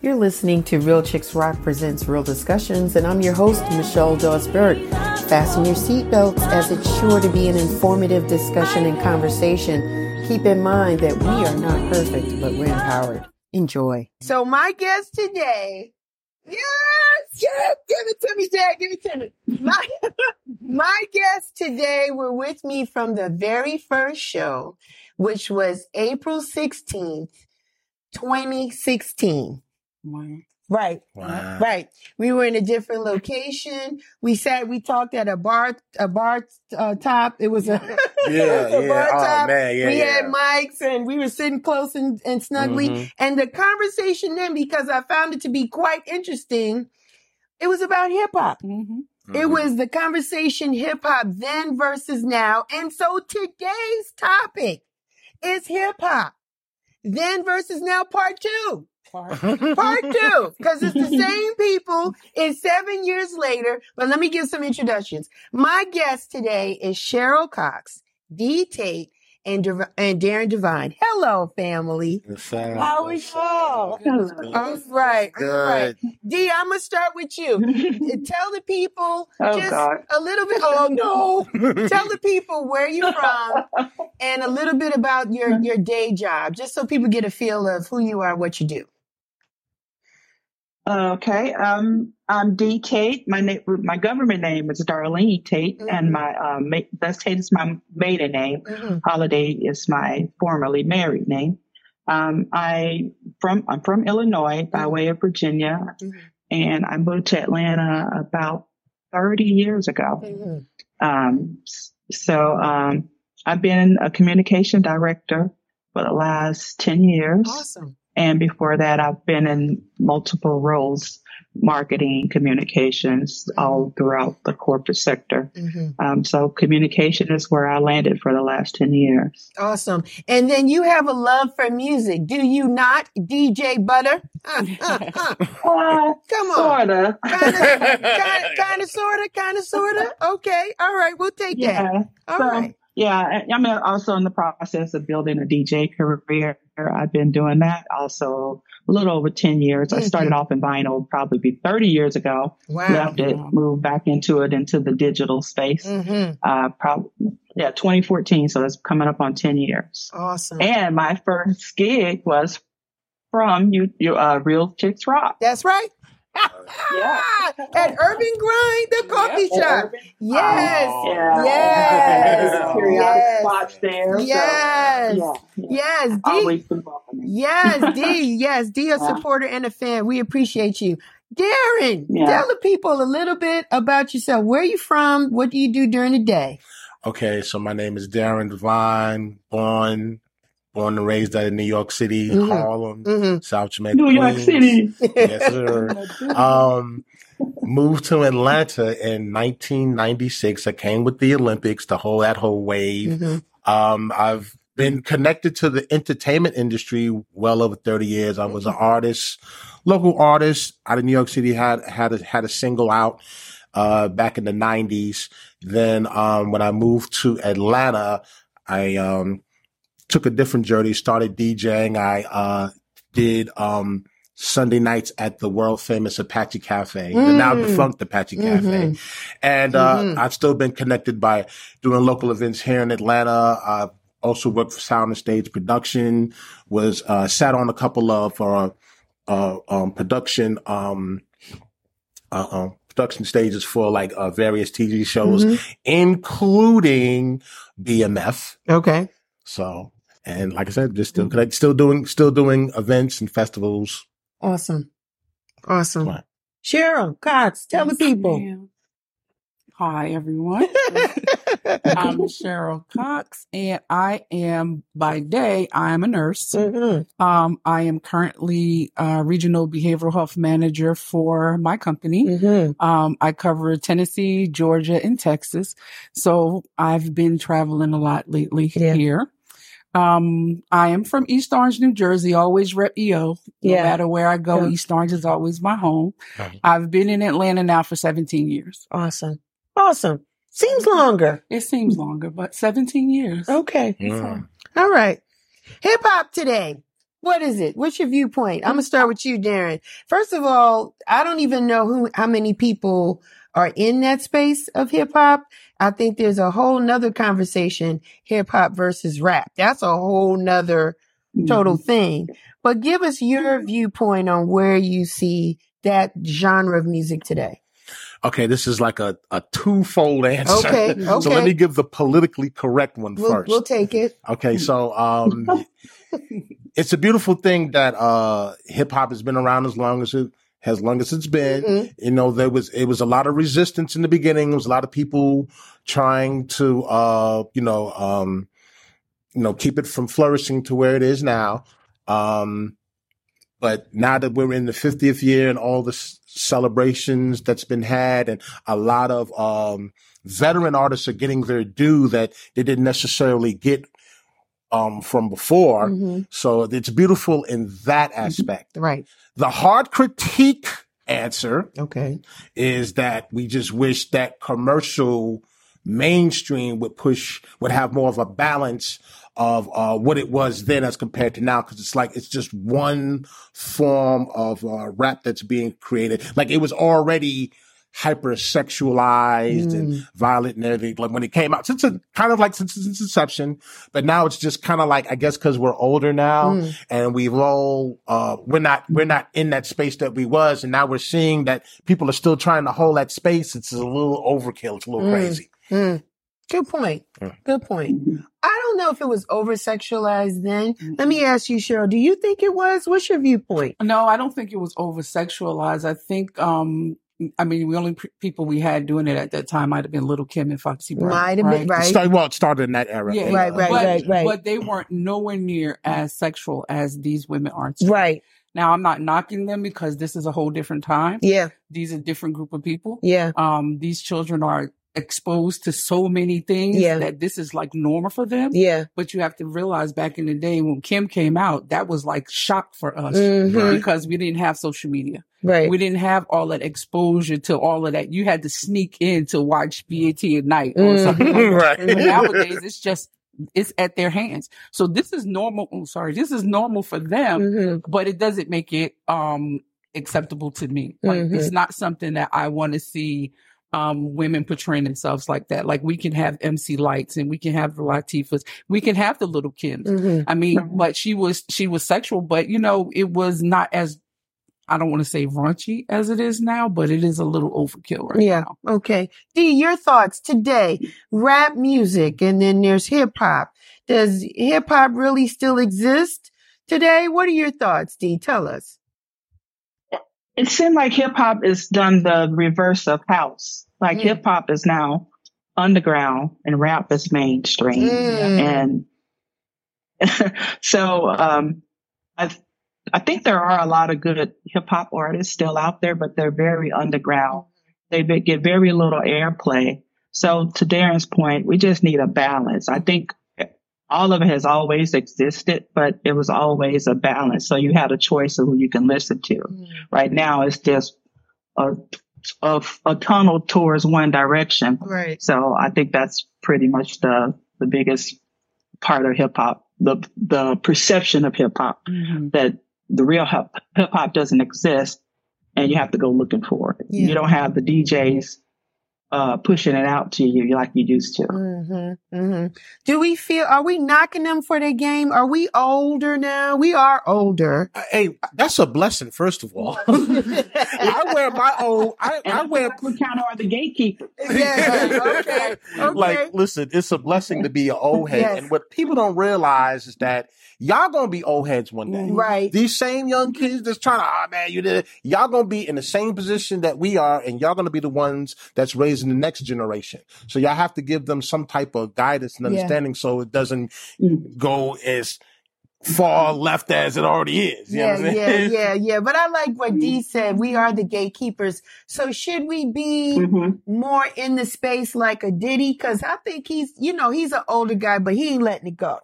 You're listening to Real Chicks Rock presents Real Discussions, and I'm your host, Michelle Burke. Fasten your seatbelts as it's sure to be an informative discussion and conversation. Keep in mind that we are not perfect, but we're empowered. Enjoy. So, my guest today, yes, yes, give it to me, Dad, give it to me. My, my guests today were with me from the very first show, which was April 16th, 2016. Right. Wow. Right. We were in a different location. We sat, we talked at a bar, a bar uh, top. It was a, Yeah, it was a yeah. bar Oh, top. man, yeah, we yeah. had mics and we were sitting close and, and snugly. Mhm. And the conversation then, because I found it to be quite interesting, it was about hip hop. Mm-hmm. It was the conversation hip hop then versus now. And so today's topic is hip hop then versus now part two. Part two, because it's the same people. It's seven years later. But let me give some introductions. My guest today is Cheryl Cox, D. Tate, and, Dev- and Darren Divine. Hello, family. How is y'all? All right. All right. D, I'm going to start with you. Tell the people Oh, just God. a little bit. Oh, no. Tell the people where you're from and a little bit about your, your day job, just so people get a feel of who you are, what you do. Okay, um, I'm D Tate. My name, my government name is Darlene Tate, Mhm. and my um, ma- that's Tate is my maiden name. Mhm. Holiday is my formerly married name. Um, I from I'm from Illinois by Mhm. way of Virginia, Mhm. and I moved to Atlanta about 30 years ago. Mhm. Um, so um, I've been a communication director for the last 10 years. Awesome. And before that, I've been in multiple roles, marketing, communications, all throughout the corporate sector. Mhm. Um, so communication is where I landed for the last 10 years. Awesome. And then you have a love for music, do you not, DJ Butta? Uh, uh, uh. Uh, Come on. sorta. Kind of, sort of, kind of, sort of. Okay. All right. We'll take that. Yeah. All So, right. Yeah. I'm also in the process of building a DJ career. I've been doing that also a little over 10 years. I started off in vinyl probably be 30 years ago. Wow. Left it, moved back into it, into the digital space. hmm uh, probably, yeah, 2014. So it's coming up on 10 years. Awesome. And my first gig was from you, you uh, Real Chicks Rock. That's right. Yeah. At Urban Grind, the coffee At shop. Urban- Yes. Oh, Yeah. Yes. Periodic Yes. spots there. Yes. yeah, yeah. Yes. D. Always been. Yes, D. Yes, D, a Yeah. supporter and a fan. We appreciate you. Darren, Yeah. tell the people a little bit about yourself. Where are you from? What do you do during the day? Okay, so my name is Darren Divine, born born and raised out in New York City, Mhm. Harlem, Mm-hmm. South Jamaica. New York Queens. City. Yes, sir. um, moved to Atlanta in 1996. I came with the Olympics, the whole that whole wave. Mm-hmm. Um, I've been connected to the entertainment industry well over 30 years. I was an artist, local artist out of New York City, had, had a, had a single out, uh, back in the nineties. Then, um, when I moved to Atlanta, I, um, took a different journey, started DJing. I, uh, did, um, Sunday nights at the world famous Apache Cafe, the now Mm. defunct Apache Cafe. Mhm. And, uh, Mhm. I've still been connected by doing local events here in Atlanta. I've also worked for Sound and Stage Production, was, uh, sat on a couple of, uh, uh, um, production, um, uh, um, production stages for like, uh, various TV shows, Mhm. including BMF. Okay. So, and like I said, just still connect, still doing, still doing events and festivals. Awesome. Awesome. Right. Cheryl Cox, tell the people. ma'am. Hi, everyone. I'm Cheryl Cox, and I am by day I am a nurse. Mhm. Um, I am currently a regional behavioral health manager for my company. Mhm. Um, I cover Tennessee, Georgia, and Texas. So I've been traveling a lot lately Yeah. here. Um, I am from East Orange, New Jersey. Always rep EO. No Yeah. matter where I go, Yeah. East Orange is always my home. Right. I've been in Atlanta now for 17 years. Awesome. Awesome. Seems longer. It seems longer, but 17 years. Okay. Yeah. All right. Hip hop today. What is it? What's your viewpoint? I'm gonna start with you, Darren. First of all, I don't even know who, how many people are in that space of hip hop. I think there's a whole nother conversation, hip hop versus rap. That's a whole nother total Mm-hmm. thing. But give us your viewpoint on where you see that genre of music today. Okay, this is like a, a twofold answer. Okay, So let me give the politically correct one We'll, first. we'll take it. Okay, so um, it's a beautiful thing that uh, hip hop has been around as long as it as long as it's been. Mhm. You know, there was it was a lot of resistance in the beginning. There was a lot of people trying to uh, you know, um, you know, keep it from flourishing to where it is now. Um, but now that we're in the 50th year and all the s- celebrations that's been had and a lot of um, veteran artists are getting their due that they didn't necessarily get um, from before. Mhm. So it's beautiful in that aspect. Right. The hard critique answer Okay. is that we just wish that commercial mainstream would push, would have more of a balance of uh, what it was then as compared to now. Cause it's like, it's just one form of uh, rap that's being created. Like it was already hypersexualized and violent and everything. Like when it came out, since it kind of like since its inception, but now it's just kind of like, I guess cause we're older now Mm. and we've all, uh, we're not, we're not in that space that we was. And now we're seeing that people are still trying to hold that space. It's a little overkill. It's a little Mm. crazy. Mm. Good point. Yeah. Good point. I don't know if it was over sexualized then. Let me ask you, Cheryl, do you think it was? What's your viewpoint? No, I don't think it was over sexualized. I think, um, I mean, the only p- people we had doing it at that time might have been Lil' Kim and Foxy Brown. Might have been, right. started, well, it started in that era. Yeah, Right, right, but, right, right. But they weren't nowhere near as sexual as these women are. today. Right. Now, I'm not knocking them because this is a whole different time. Yeah. These are different group of people. Yeah. Um, these children are exposed to so many things Yeah. that this is like normal for them. Yeah. But you have to realize back in the day when Kim came out, that was like shock for us Mhm. because we didn't have social media. Right. We didn't have all that exposure to all of that. You had to sneak in to watch BET at night or Mhm. something like that. right. Nowadays it's just it's at their hands. So this is normal. I'm sorry, this is normal for them, Mhm. but it doesn't make it um acceptable to me. Like Mhm. it's not something that I want to see um women portraying themselves like that. Like we can have MC Lytes and we can have the Latifahs, we can have the little Kims. Mhm. I mean, Right. but she was she was sexual, but you know, it was not as I don't want to say raunchy as it is now, but it is a little overkill right Yeah. now. Okay. D, your thoughts today. Rap music and then there's hip hop. Does hip hop really still exist today? What are your thoughts, D? Tell us. It seemed like hip hop is done the reverse of house. Like Mm. hip hop is now underground and rap is mainstream. Mm. And so, um, I, I think there are a lot of good hip hop artists still out there, but they're very underground. They get very little airplay. So to Darren's point, we just need a balance. I think all of it has always existed, but it was always a balance. So you had a choice of who you can listen to. Mm-hmm. Right now, it's just a, a, a tunnel towards one direction. Right. So I think that's pretty much the, the biggest part of hip hop, the, the perception of hip hop mm-hmm. that the real hip hop doesn't exist and you have to go looking for it. Yeah. You don't have the DJs, uh, pushing it out to you like you used to. Mm-hmm, mm-hmm. Do we feel, are we knocking them for their game? Are we older now? We are older. Hey, that's a blessing, first of all. I wear my own, I, And I that's wear what we kind of are the gatekeepers. yeah. Okay. Okay. Like, listen, it's a blessing to be an old head. Yes. And what people don't realize is that y'all gonna be old heads one day. right. These same young kids that's trying to, ah man, you did it. Y'all gonna be in the same position that we are, and y'all gonna be the ones that's raising the next generation. So y'all have to give them some type of guidance and Yeah. understanding so it doesn't Mm. go as far left as it already is. You know Yeah, I'm yeah, yeah, yeah. But I like what Dee said. We are the gatekeepers. So should we be Mhm. more in the space like a Diddy? Cause I think he's, you know, he's an older guy, but he ain't letting it go.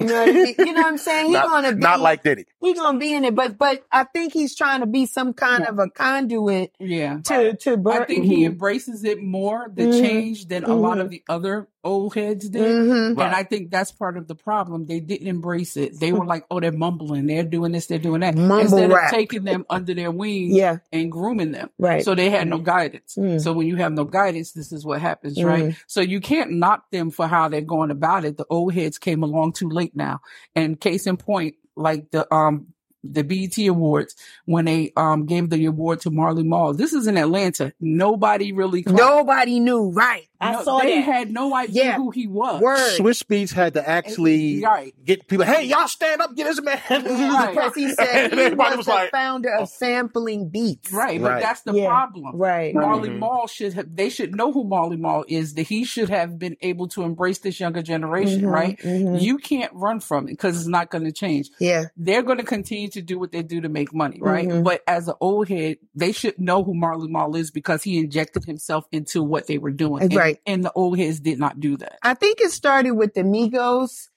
You know what I mean? You know what I'm saying? He's gonna be, not like Diddy. he's gonna be in it, but, but I think he's trying to be some kind of a conduit Yeah. to, to, I Bur- think he embraces it more, the Mhm. change, than a lot Mhm. of the other old heads did. Mhm. Right. And I think that's part of the problem. They didn't embrace it. They were like, oh, they're mumbling. They're doing this. They're doing that. Mumble Instead rap. of taking them under their wing Yeah, and grooming them. right. So they had no guidance. Mm. So when you have no guidance, this is what happens, Mm. right? So you can't knock them for how they're going about it. The old heads came along too late now. And case in point, like the, um, the BET Awards, when they um gave the award to Marley Marl. This is in Atlanta. Nobody really clapped. Nobody knew. Right. I No, saw they that. had no idea Yeah. who he was. Word. Swizz Beatz had to actually Right. get people, hey, y'all stand up, get this man. Right. Because he said And he everybody was, was the like, founder of sampling beats. Right, but Right. that's the Yeah. problem. Right. Marley Mhm. Marl should have, they should know who Marley Marl is, that he should have been able to embrace this younger generation, Mhm, right? mhm. You can't run from it because it's not going to change. Yeah. They're going to continue to do what they do to make money, right? Mhm. But as an old head, they should know who Marley Marl is because he injected himself into what they were doing. And- Right. And, the old heads did not do that. I think it started with the Migos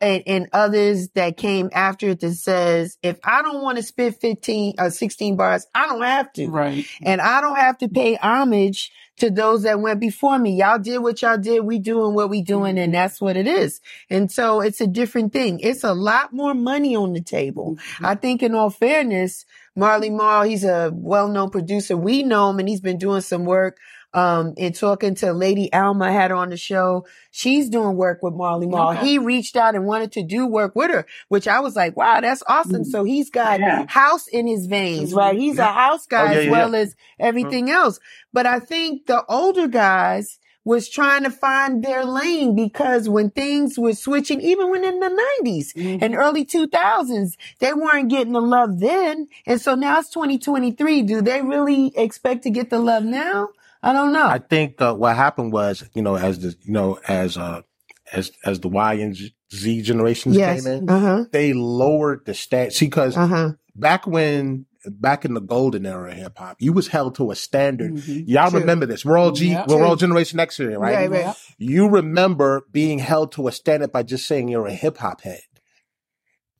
and, and others that came after it that says, if I don't want to spit 15 or 16 bars, I don't have to. Right. And I don't have to pay homage to those that went before me. Y'all did what y'all did. We doing what we doing and that's what it is. And so it's a different thing. It's a lot more money on the table. Mm-hmm. I think in all fairness, Marley Marl, he's a well-known producer. We know him and he's been doing some work. Um, and talking to Lady Alma had on the show. She's doing work with Marley Marl. Okay. He reached out and wanted to do work with her, which I was like, wow, that's awesome. So he's got Yeah. house in his veins, right? He's a house guy Oh, yeah, as yeah, well as everything else. But I think the older guys was trying to find their lane because when things were switching, even when in the 90s Mhm. and early 2000s, they weren't getting the love then. And so now it's 2023. Do they really expect to get the love now? I don't know. I think uh, what happened was, you know, as the, you know, as, uh, as, as the Y and Z generations yes. came in, Uh huh. they lowered the stat. See, cause Uh huh. back when, back in the golden era of hip hop, you was held to a standard. Mhm. Y'all True. remember this. We're all G, Yeah. we're all Generation X here, right? Right, right. Yeah. You remember being held to a standard by just saying you're a hip hop head.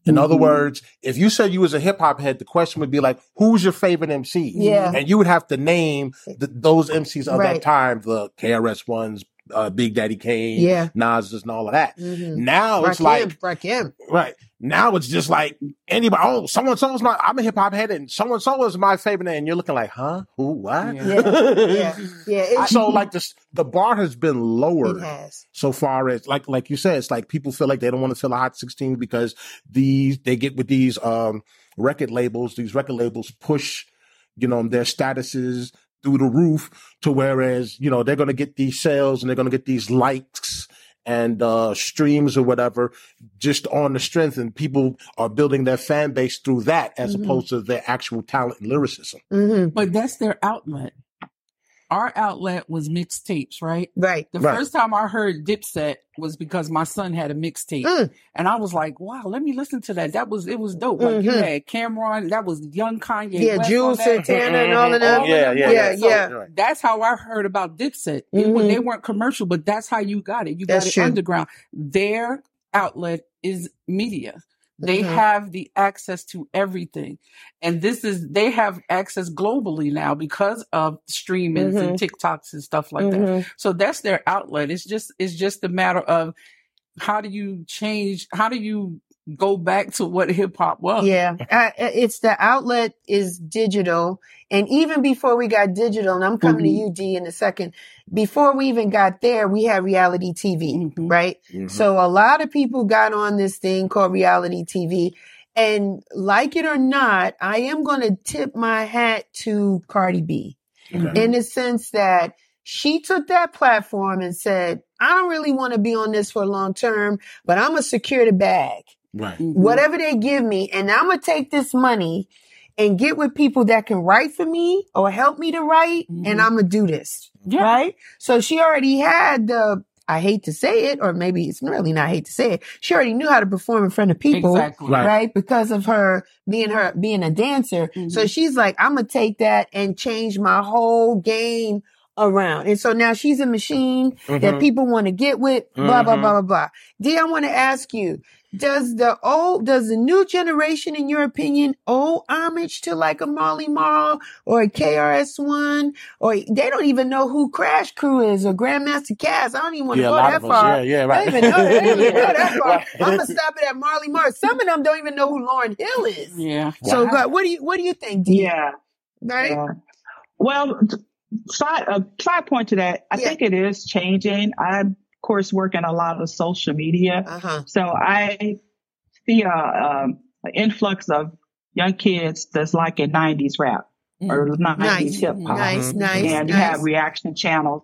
In other Mhm. words, if you said you was a hip hop head, the question would be like, who's your favorite MC? Yeah. And you would have to name the, those MCs of Right. that time, the KRS ones, uh, Big Daddy Kane, Yeah. Nas's and all of that. Mm-hmm. Now it's like, Rakim. right. Now it's just like anybody, oh, someone so's my, I'm a hip hop head and someone so is my favorite. And you're looking like, huh? Who, what? Yeah. Yeah. Yeah. It, so like this, the bar has been lowered it has. so far as like like you said, it's like people feel like they don't want to feel a hot sixteen because these they get with these um record labels. These record labels push, you know, their statuses through the roof to whereas you know they're going to get these sales and they're going to get these likes and uh streams or whatever just on the strength and people are building their fan base through that as Mhm. opposed to their actual talent and lyricism Mm-hmm. But that's their outlet. Our outlet was mixtapes, right? Right. The Right. first time I heard Dipset was because my son had a mixtape, Mm. and I was like, "Wow, let me listen to that. That was it was dope." Like you had Cam'ron, that was young Kanye, Yeah. West Juelz on that. Santana and all of them. All of yeah them yeah were- Yeah, yeah yeah. Right. That's how I heard about Dipset. It was- Mhm. they weren't commercial, but that's how you got it. You That's got it true. underground. Their outlet is media. They Mhm. have the access to everything. And this is, they have access globally now because of streamings Mm-hmm. and TikToks and stuff like that. Mhm. So that's their outlet. It's just, it's just a matter of how do you change, how do you go back to what hip hop was? Yeah, uh, it's the outlet is digital, and even before we got digital, and I'm coming to you, D, in a second. Before we even got there, we had reality TV, Mhm. right? Mhm. So a lot of people got on this thing called reality TV, and like it or not, I am going to tip my hat to Cardi B Okay. in the sense that she took that platform and said, "I don't really want to be on this for long term, but I'm gonna secure the bag." Right Mhm. whatever they give me, and I'm gonna take this money and get with people that can write for me or help me to write, Mhm. and I'm gonna do this. Yeah. Right? So she already had the I hate to say it, or maybe it's really not hate to say it. She already knew how to perform in front of people. Exactly. Right. Right. Because of her being her, being a dancer. Mhm. So she's like, I'm going to take that and change my whole game around. And so now she's a machine that Mhm. people want to get with, blah, blah, Mhm. blah, blah, blah. D, I want to ask you, does the old, does the new generation, in your opinion, owe homage to like a Marley Marl or a KRS-One or they don't even know who Crash Crew is or Grandmaster Caz? I don't even want to Yeah, go that far. Yeah, yeah, I right. don't even know, I don't even go that far. Right. I'm gonna stop it at Marley Marl. Some of them don't even know who Lauryn Hill is. Yeah. So, Wow. God, what do you what do you think? Dee? Yeah. right? Yeah. Well, t- side a side point to that, I Yeah. think it is changing. I, of course, work in a lot of social media, Uh huh. so I see a, um, an influx of young kids that's like in '90s rap or '90s Mm. Nice, hip hop, nice, nice, and you nice. have reaction channels.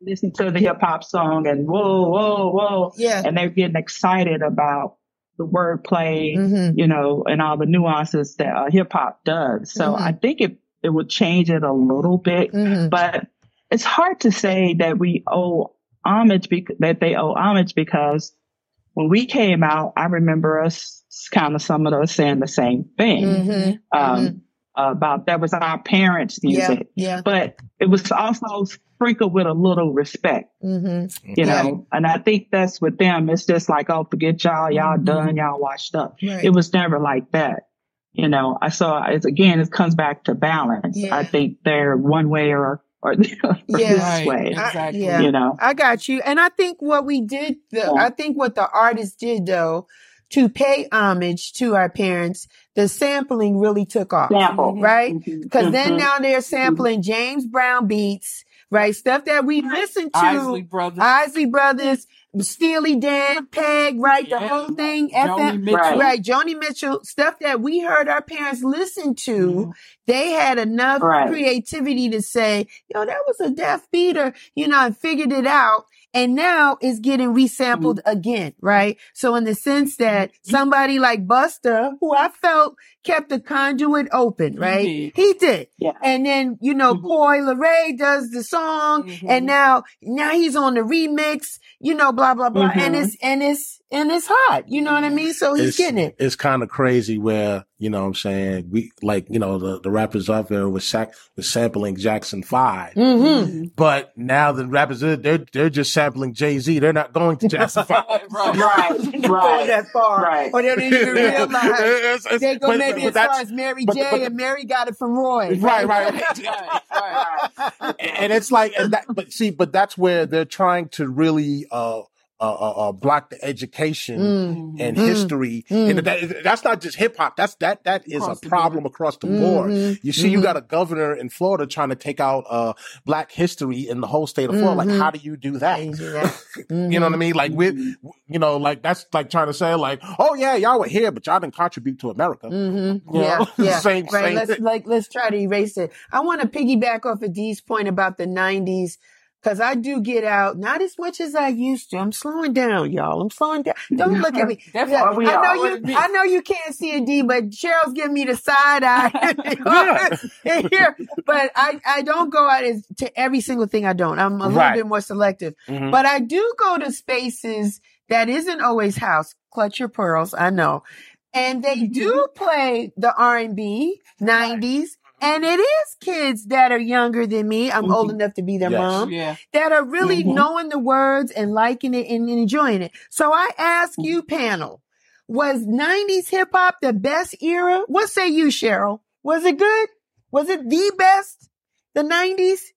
Listen to the hip hop song and whoa, whoa, whoa, yeah. and they're getting excited about the wordplay, Mm-hmm. you know, and all the nuances that uh, hip hop does. So Mhm. I think it, it would change it a little bit, Mm-hmm. but it's hard to say that we owe homage, bec- that they owe homage because when we came out, I remember us kind of some of us saying the same thing, Mm-hmm. um, about that was our parents' Yeah. music, Yeah. but it was also sprinkled with a little respect, Mm-hmm. you Right. know, and I think that's with them. It's just like, oh, forget y'all, y'all Mhm. done, y'all washed up Right. it was never like that. You know, I saw it's again, it comes back to balance. Yeah. I think they're one way or, or, or Yeah. this Right. way, I- Exactly. yeah. you know. I got you. And I think what we did, the, Yeah. I think what the artist did though, to pay homage to our parents, the sampling really took off. Sample. Right? Mhm. Because then Mhm. now they're sampling James Brown beats, right? Stuff that we listened to. Isley Brothers. Isley Brothers, Steely Dan, Peg, right? The Yeah. whole thing, Joni FM. Mitchell. Right. Right, Joni Mitchell, stuff that we heard our parents listen to, Mhm. they had enough Right. creativity to say, yo, that was a deaf beater, you know, and figured it out. And now it's getting resampled Mm-hmm. again, right? So in the sense that somebody like Busta, who I felt kept the conduit open, right? did. He did. Yeah. And then, you know, Mhm. Coi Leray does the song Mhm. and now, now he's on the remix, you know, blah, blah, blah. And Mhm. it's, and it's, and it's hot. You know what I mean? So he's it's, getting it. It's kind of crazy where, you know what I'm saying, we like, you know, the, the rappers out there was sac- was sampling Jackson 5. Mm-hmm. But now the rappers, they're, they're, they're just sampling Jay-Z. They're not going to Jackson 5. right. Right, right, that far. right. Or they don't even realize. It's- it's- They go but- maybe but as that's- far as Mary but- J. but- and Mary got it from Roy. Right, right. right, right. and it's like, and that, but see, but that's where they're trying to really, uh, uh, uh, uh block the education Mm. and Mm. history. Mm. And that, that's not just hip hop. That's, that, that is Across a problem across the board. Mhm. You see, you Mhm. got a governor in Florida trying to take out, uh, black history in the whole state of Florida. Mhm. Like, how do you do that? You know what I mean? Like with, you know, like that's like trying to say like, oh yeah, y'all were here, but y'all didn't contribute to America. Mm-hmm. Yeah, yeah. Same- right. same let's thing. like let's try to erase it. I want to piggyback off of Dee's point about the '90s because I do get out not as much as I used to. I'm slowing down, y'all. I'm slowing down. Don't look at me. That's Yeah, what we I know you. means. I know you can't see a D, but Cheryl's giving me the side eye here. But I, I don't go out as to every single thing. I don't. I'm a little Right. bit more selective. Mhm. But I do go to spaces that isn't always house. Clutch your pearls. I know. And they do play the R&B 90s. And it is kids that are younger than me. I'm old enough to be their Yes. mom Yeah. that are really Mhm. knowing the words and liking it and enjoying it. So I ask you panel, was 90s hip hop the best era? What say you, Cheryl? Was it good? Was it the best? The 90s?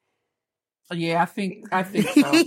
Yeah, I think I think so. I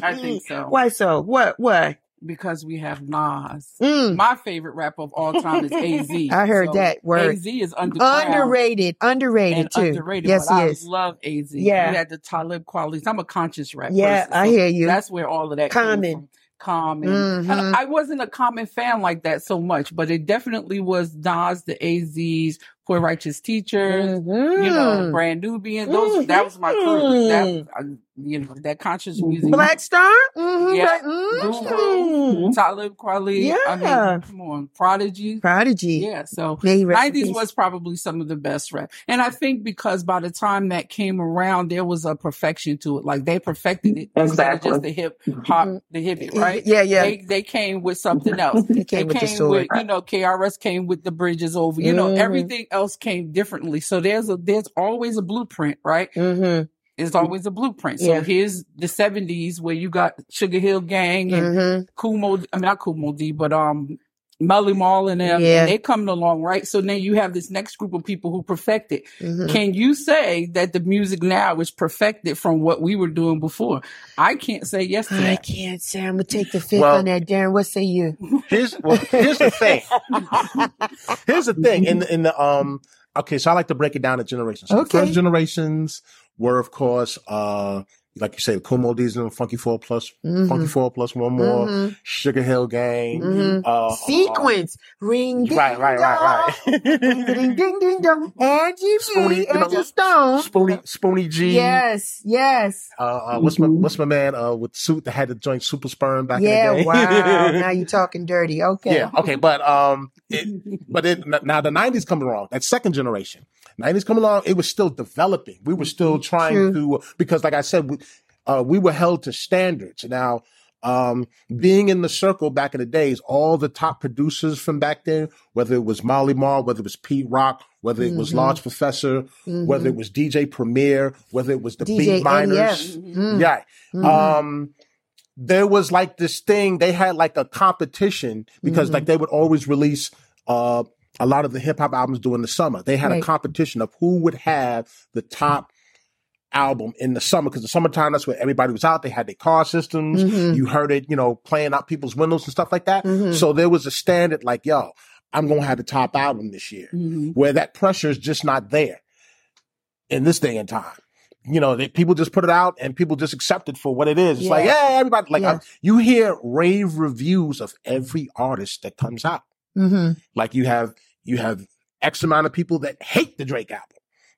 I think so. Why so? What? What? Because we have Nas. Mm. My favorite rapper of all time is AZ. I heard So that word. AZ is Underrated, underrated too. underrated. yes, but he I love AZ. Yeah. He had the Talib qualities. I'm a conscious rap. Yeah, person, I hear you. That's where all of that came Common. from. Common. Mhm. And I wasn't a common fan like that so much, but it definitely was Nas, the AZs, Poor Righteous Teachers, Mhm. you know, Brand Nubian. Those that was my crew. That uh, you know, that conscious music. Black Star? Mm-hmm. Yeah. Mhm. Talib Kweli. I Yeah. mean, come on, Prodigy. Prodigy. Yeah, so May he rest in 90s was probably some of the best rap. And I think because by the time that came around, there was a perfection to it. Like they perfected it Exactly. just the hip hop, the hip it, right? Yeah, yeah. They, they came with something else. They came with the sword. you know, KRS came with the bridges over, you know, Mhm. everything else came differently. So there's a, there's always a blueprint, right? Mm-hmm. Is always a blueprint. So Yeah. here's the seventies where you got Sugar Hill Gang and Mhm. Kool Moe, I mean not Kool Moe Dee, but um Marley Marl and them, Yeah. and they coming along, right? So then you have this next group of people who perfect it. Mhm. Can you say that the music now is perfected from what we were doing before? I can't say yes to I that. can't say. I'm gonna take the fifth Well- on that, Darren. What say you? Here's well, here's the thing. Here's the thing. In the, in the um okay, so I like to break it down to generations. So Okay. First generations were of course uh like you say, the Kumo Diesel, Funky Four Plus, Mhm. Funky Four Plus One More, Mhm. Sugar Hill Gang, Mhm. uh, Sequence. Ring. uh, right, right, right, Ding ding right. ding ding dong. Angie Spoonie, you know, Stone. Spoonie, Spoonie Gee. Yes. Yes. Uh, uh, what's my what's my man uh with suit that had the joint Super Sperm back Yeah. in the day? Wow. now you're talking dirty. Okay. Yeah. Okay. But um, it, but it, now the '90s come along. That second generation, '90s come along. It was still developing. We were still trying True. to because, like I said, we, uh, we were held to standards. Now, um, being in the circle back in the days, all the top producers from back then, whether it was Marley Marl, whether it was Pete Rock, whether it was Mhm. Large Professor, whether it was DJ Premier, whether it was the DJ Beat Miners, NEF. Mm. yeah. Mhm. Um, there was like this thing, they had like a competition because like they would always release, uh, a lot of the hip hop albums during the summer. They had a competition of who would have the top album in the summer because the summertime, that's where everybody was out. They had their car systems. Mhm. You heard it, you know, playing out people's windows and stuff like that. Mhm. So there was a standard like, yo, I'm going to have the top album this year Mhm. where that pressure is just not there in this day and time. You know, they, people just put it out and people just accept it for what it is. It's like, Yeah. yeah, everybody, like, Yeah. uh, you hear rave reviews of every artist that comes out. Mhm. Like you have, you have X amount of people that hate the Drake album.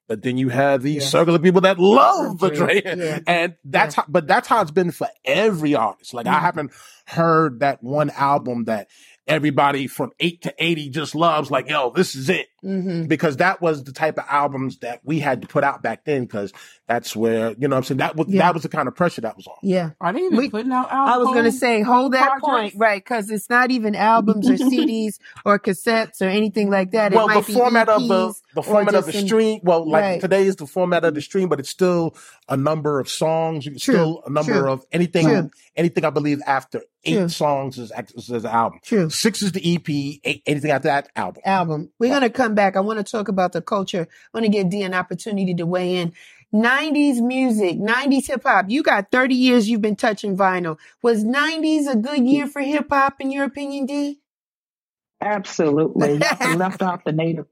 But then you have these Yeah. circle of people that love the Drake, yeah. And that's how, but that's how it's been for every artist. Like I Mhm. haven't heard that one album that everybody from eight to 80 just loves. Like, yo, this is it Mhm. because that was the type of albums that we had to put out back then because that's where you know what I'm saying that was Yeah. that was the kind of pressure that was on. Yeah. Are they even We- putting out albums? I was going to say, hold that projects? point, right? Because it's not even albums or CDs or cassettes or anything like that. It well, the might be format of the the format of the stream. Well, like Right. today is the format of the stream, but it's still a number of songs. True, still a number true, of anything. true. Anything I believe after eight True. songs is, is an album. True. Six is the EP. Eight, anything after that album. album. We're going to come back. I want to talk about the culture. I want to give D an opportunity to weigh in. 90s music, 90s hip hop. You got 30 years you've been touching vinyl. Was 90s a good year for hip hop in your opinion, D? Absolutely. You left out the native,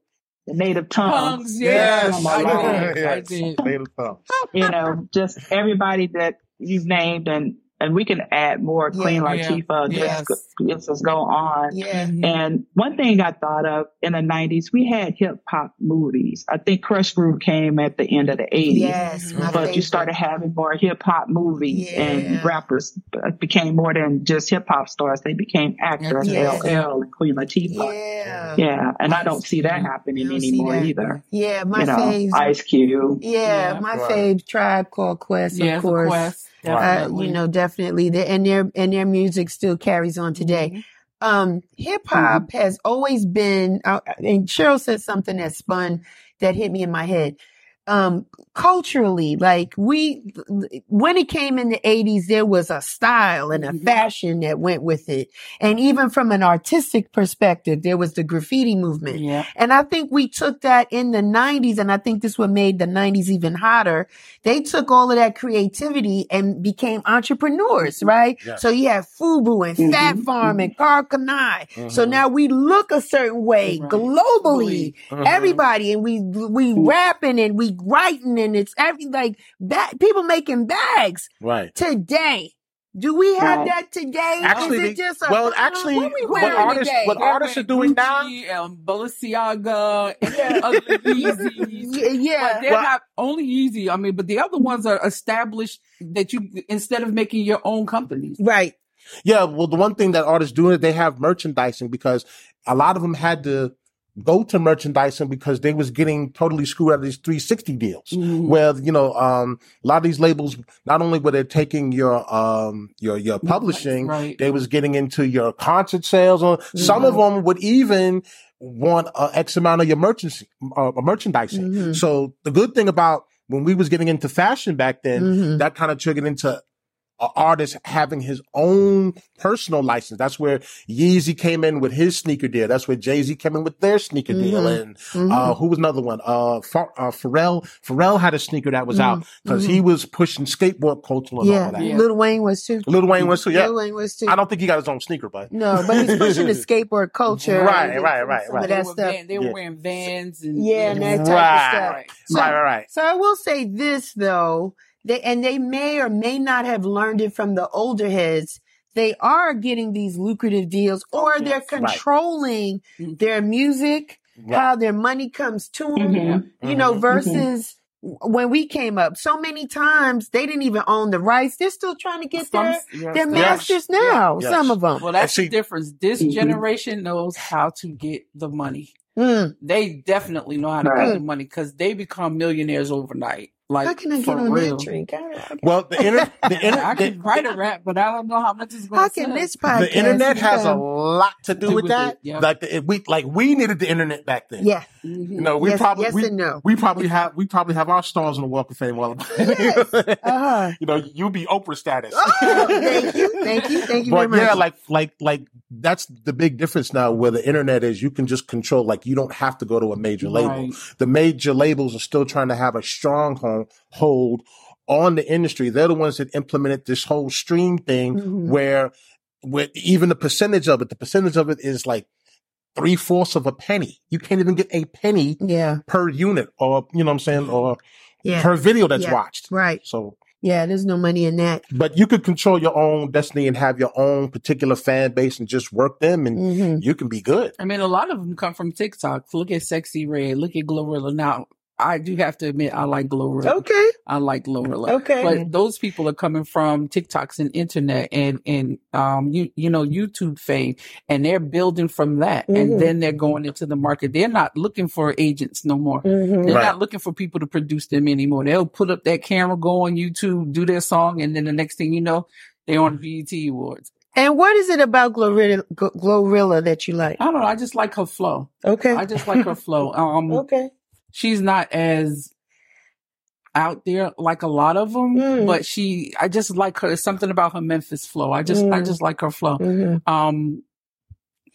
the native tongue. Tongues, yes, Come I along. did. I did. Native tongue. You know, just everybody that you've named and, and we can add more. Yeah. Queen Yeah. Latifah, Yes. just, just just go on. Yeah. Mhm. And one thing I thought of in the 90s, we had hip hop movies. I think Krush Groove came at the end of the 80s. Yes. my But you started having more hip hop movies Yeah. and rappers became more than just hip hop stars. They became actors, Yes. LL and Queen Latifah. Yeah. Yeah. And I don't see that happening I don't see anymore that. either. Yeah. My you know, faves. Ice Cube. yeah, Yeah. My Right. fave tribe called Quest, Yeah, of the course. Quest, Uh, you know, definitely. And their, and their music still carries on today. Mhm. um hip hop has always been uh, and Cheryl said something that spun that hit me in my head um culturally like we when it came in the 80s there was a style and a Mhm. fashion that went with it and even from an artistic perspective there was the graffiti movement Yeah. and I think we took that in the 90s, and I think this what made the 90s even hotter. They took all of that creativity and became entrepreneurs, right? Yeah. So you have Fubu and Mhm. Fat Farm and Karl Kani. So Mhm. now we look a certain way Right. globally, everybody, and we we rapping and we writing, and it's every like that people making bags Right. today. Do we have Right. that today? Actually, Is it just a, well, actually, what we what artists- today? what artists are doing now- Gucci, um, Balenciaga, Yeah. other Yeezys. Yeah, yeah. But they're Well- not only easy. I mean, but the other ones are established that you instead of making your own companies. right. Yeah, well, the one thing that artists do is they have merchandising because a lot of them had to go to merchandising because they was getting totally screwed out of these 360 deals. Mhm. Where you know, um, a lot of these labels not only were they taking your um your your publishing, Right. they was getting into your concert sales. Or some of them would even want uh, X amount of your merchants uh, merchandising. Mhm. So the good thing about when we was getting into fashion back then, Mhm. that kind of triggered into artist having his own personal license. That's where Yeezy came in with his sneaker deal. That's where Jay Z came in with their sneaker deal. Mhm. And Mhm. uh, who was another one? Uh, Ph- uh, Pharrell. Pharrell had a sneaker that was out because he was pushing skateboard culture and Mm-hmm. yeah. all that. Yeah. Lil Wayne was too. Lil Wayne was too. Yeah, Lil Wayne was too. I don't think he got his own sneaker, but No, but he's pushing the skateboard culture. Right, and right, right, some right. Of They that were, stuff. van- they were Yeah. wearing vans and Yeah, and that type of stuff. Right. So- right, right, right. So I will say this though, they and they may or may not have learned it from the older heads. They are getting these lucrative deals, or Oh, they're yes. Right. controlling Mhm. their music, Right. how their money comes to them. Mhm. You know, Mhm. versus when we came up, so many times they didn't even own the rights. They're still trying to get Some- their yes, their yes. masters now. Yes. Some of them. Well, that's And the difference. This Mhm. generation knows how to get the money. Mm. They definitely know how to Right. get the money because they become millionaires overnight. Like How can I for get on real. that drink? I- I- Well, the internet, the, I can write a rap, but I don't know how much it's going How can this podcast? the internet has a lot to do Do with with that. it, yeah. Like the, we like we needed the internet back then. Yeah. Mhm. You know, we yes, probably yes we, and no. we probably have we probably have our stars on the Walk of Fame. Well, Yes. Uh-huh. you know, you'll be Oprah status. Oh, thank you, thank you, thank you but very yeah, much. like like like that's the big difference now. Where the internet is, you can just control. Like you don't have to go to a major label. Right. The major labels are still trying to have a stronghold hold on the industry. They're the ones that implemented this whole stream thing, Mhm. where with even the percentage of it, the percentage of it is like three fourths of a penny. You can't even get a penny yeah, per unit, or you know what I'm saying, or yeah, per video that's Yeah. watched. right. So Yeah, there's no money in that. but you could control your own destiny and have your own particular fan base and just work them and hmm you can be good. I mean, a lot of them come from TikTok. Look at Sexyy Red. Look at Glorilla. Now, I do have to admit, I like Glorilla. Okay, I like Glorilla. okay. But those people are coming from TikToks and internet and and um you you know YouTube fame, and they're building from that, Mhm. and then they're going into the market. They're not looking for agents no more. Mhm. They're Right. not looking for people to produce them anymore. They'll put up that camera, go on YouTube, do their song, and then the next thing you know, they're on BET Awards. And what is it about Glorilla, Glorilla that you like? I don't know. I just like her flow. Okay, I just like her flow. Um, okay, she's not as out there like a lot of them, Mm. but she, I just like her. It's something about her Memphis flow. I just, I Mm. just like her flow. hmm Um,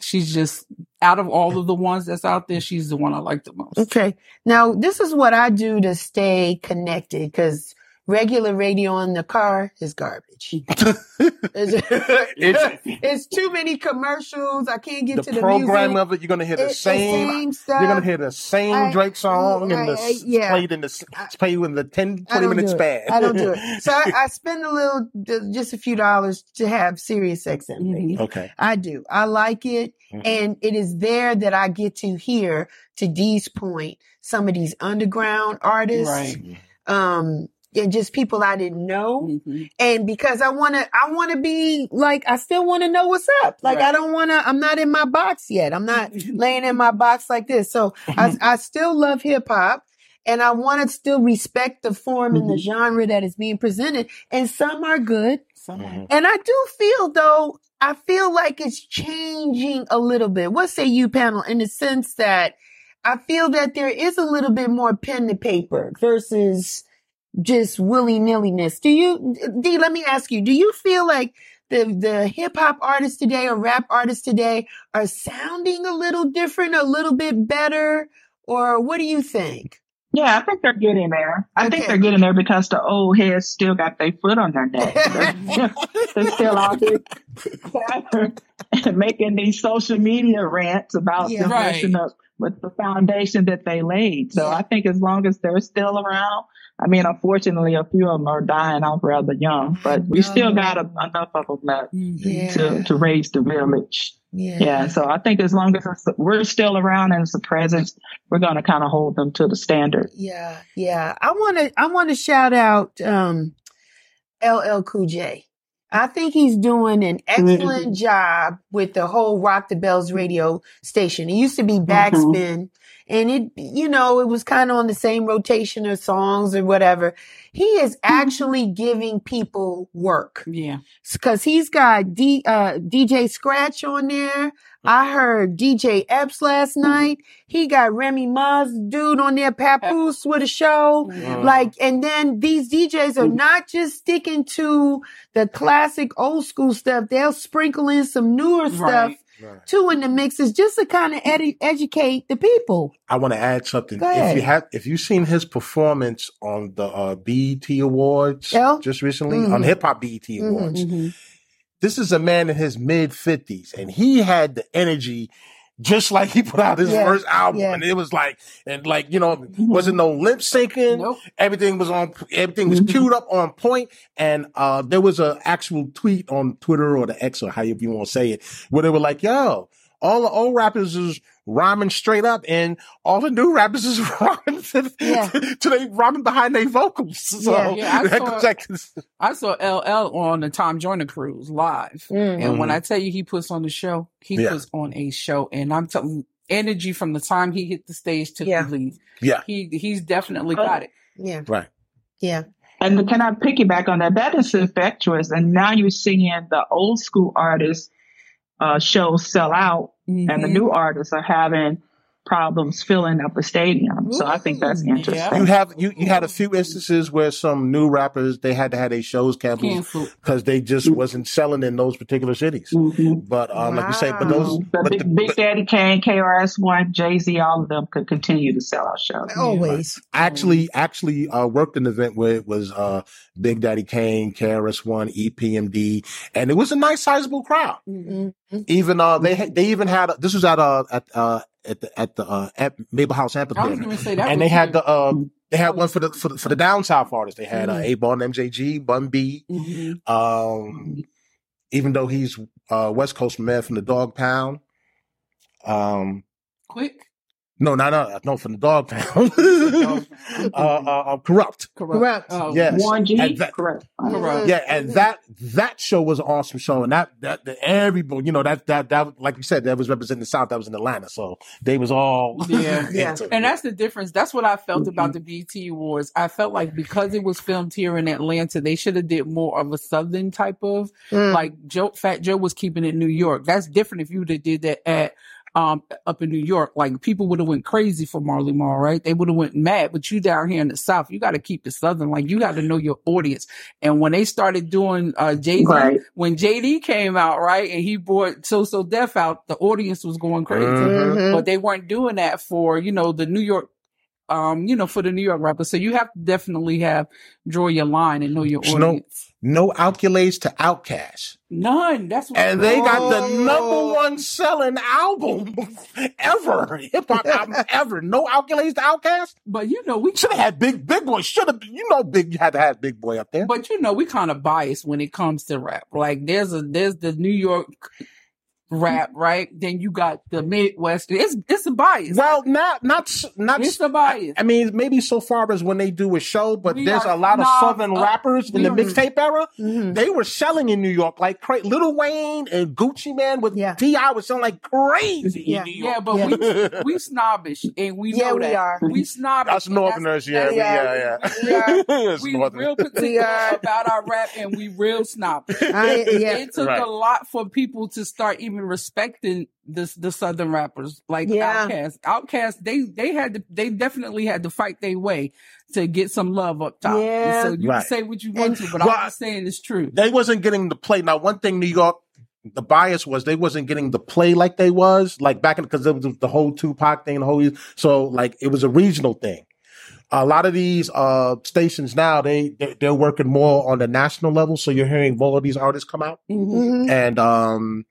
she's just out of all of the ones that's out there, she's the one I like the most. okay. Now this is what I do to stay connected because regular radio in the car is garbage. it's, It's- it's too many commercials. I can't get the to the program music. of it, you're gonna hear the It's same, stuff. you're gonna hear the same I- Drake song and the I- I- yeah. played in the s- played in the 10, I 20 don't minute span. I don't do it. So I, I spend a little, just a few dollars to have Sirius XM. Mhm. okay. I do. I like it. Mhm. And it is there that I get to hear, to Dee's point, some of these underground artists, Right. um, and just people I didn't know. Mhm. And because I want to, I want to be like, I still want to know what's up. Like, Right. I don't want to, I'm not in my box yet. I'm not laying in my box like this. So I, I still love hip hop and I want to still respect the form and the Mhm. genre that is being presented. And some are good. So, Mhm. And I do feel though, I feel like it's changing a little bit. What say you, panel, in the sense that I feel that there is a little bit more pen to paper versus just willy nilliness. Do you, D, let me ask you, do you feel like the, the hip hop artists today or rap artists today are sounding a little different, a little bit better? Or what do you think? Yeah, I think they're getting there. I think they're getting there because the old heads still got their foot on their neck. They're, they're still out there making these social media rants about Yeah. them Right. messing up with the foundation that they laid. So Yeah. I think as long as they're still around, I mean, unfortunately, a few of them are dying off rather young, but we still got a, enough of them left Mhm. Yeah. to, to raise the village. Yeah. Yeah. So I think as long as we're still around and it's a presence, we're going to kind of hold them to the standard. Yeah, yeah. I want to I want to shout out um LL Cool J. I think he's doing an excellent job with the whole Rock the Bells radio station. It used to be Backspin and it, you know, it was kind of on the same rotation of songs or whatever. He is actually giving people work Yeah. because he's got D, uh, DJ Scratch on there. I heard DJ Epps last night. He got Remy Ma's dude on there, Papoose with a show. Mhm. Like, and then these DJs are not just sticking to the classic old school stuff. They'll sprinkle in some newer stuff Right. Right. too in the mix is just to kind of edu- educate the people. I want to add something. If you have, if you've seen his performance on the uh, BET Awards Yeah. just recently Mhm. on Hip Hop BET Mhm. Awards, Mhm. this is a man in his mid fifties, and he had the energy. Just like he put out his Yeah. first album, Yeah. and it was like, and like you know, wasn't no lip syncing. Nope. Everything was on. Everything was queued up on point, and uh, there was a actual tweet on Twitter or the X or however you want to say it, where they were like, "Yo, all the old rappers is rhyming straight up, and all the new rappers is rhyming to, Yeah. to they rhyming behind their vocals." So Yeah. Yeah, I saw- goes I saw LL on the Tom Joyner cruise live. Mm. And when I tell you he puts on the show, he Yeah. puts on a show. And I'm telling energy from the time he hit the stage to Yeah. the lead. yeah, He he's definitely got it. Yeah, right. yeah. And can I piggyback on that? That is infectious. And now you're seeing the old school artists uh, shows sell out, and the Mhm. new artists are having problems filling up a stadium. So I think that's Ooh, interesting. You have you you had a few instances where some new rappers they had to have their shows canceled Canceled. because they just wasn't selling in those particular cities. Mhm. But um, like you say, but those, But but Big, the, Big but Daddy Kane, KRS One, Jay Z, all of them could continue to sell out shows. Always. I actually actually uh, worked an event where it was uh, Big Daddy Kane, KRS One, EPMD, and it was a nice sizable crowd. Mhm. Even uh, they they even had this was at uh at uh at the at the uh, at Maple House I was Amphitheater, going to say that. and they had the uh they had one for the for the, for the down south artists. They had uh, Mhm. 8Ball, MJG, Bun B. Mhm. Um, even though he's uh West Coast man from the Dog Pound. Um, quick. No, no, no, no, from the Dog Pound. uh, uh, uh, Kurupt. Correct. Correct. Oh, Yes. Warren G, And that- correct. Correct. Yeah, and that that show was an awesome show, and that that the, everybody, you know, that that that like you said, that was representing the South. That was in Atlanta, so they was all Yeah. Yeah. And that's the difference. That's what I felt about the BET Awards. I felt like because it was filmed here in Atlanta, they should have did more of a southern type of Mm. like Joe Fat Joe was keeping it in New York. That's different if you would have did that at um up in New York. Like people would have went crazy for Marley Marl, right? They would have went mad. But you down here in the South, you gotta keep the southern. Like you gotta know your audience. And when they started doing uh Jay Right. when JD came out, right, and he brought So So Def out, the audience was going crazy Mhm. Mhm. but they weren't doing that for you know the New York, um, you know, for the New York rapper. So you have to definitely have draw your line and know your audience. no accolades to Outkast, None. That's what and they got the Oh. number one selling album ever, hip hop album ever. No accolades to Outkast. But you know we Should have had Big Big Boy. Should have, you know, Big. You had to have Big Boy up there. But you know, we kind of biased when it comes to rap. Like there's a there's the New York rap, right? Then you got the Midwest. It's it's a bias. Well, not not not. it's a bias. I mean, maybe so far as when they do a show, but We there's are a lot of Southern up- rappers in the mixtape era. Mhm. They were selling in New York like crazy. Lil Wayne and Gucci Mane with Yeah. T.I. was selling like crazy Yeah. in New yeah, but Yeah. we we snobbish and we Yeah, know we that. are. We snobbish. Us and that's- Northerners, yeah, we, that's- yeah, yeah. We Us we real particular about our rap and we real snobbish. I, yeah. It took Right. a lot for people to start even respecting this the southern rappers like Yeah. Outkast. Outkast, they they had to they definitely had to fight their way to get some love up top. And Yeah. So you Right. can say what you want And- to, but Well, I'm just saying it's true. They wasn't getting the play. Now, one thing New York, the bias was they wasn't getting the play like they was like back in because it was the whole Tupac thing, the whole so like it was a regional thing. A lot of these uh stations now they they- they're working more on the national level, so you're hearing more of these artists come out. Mhm. and um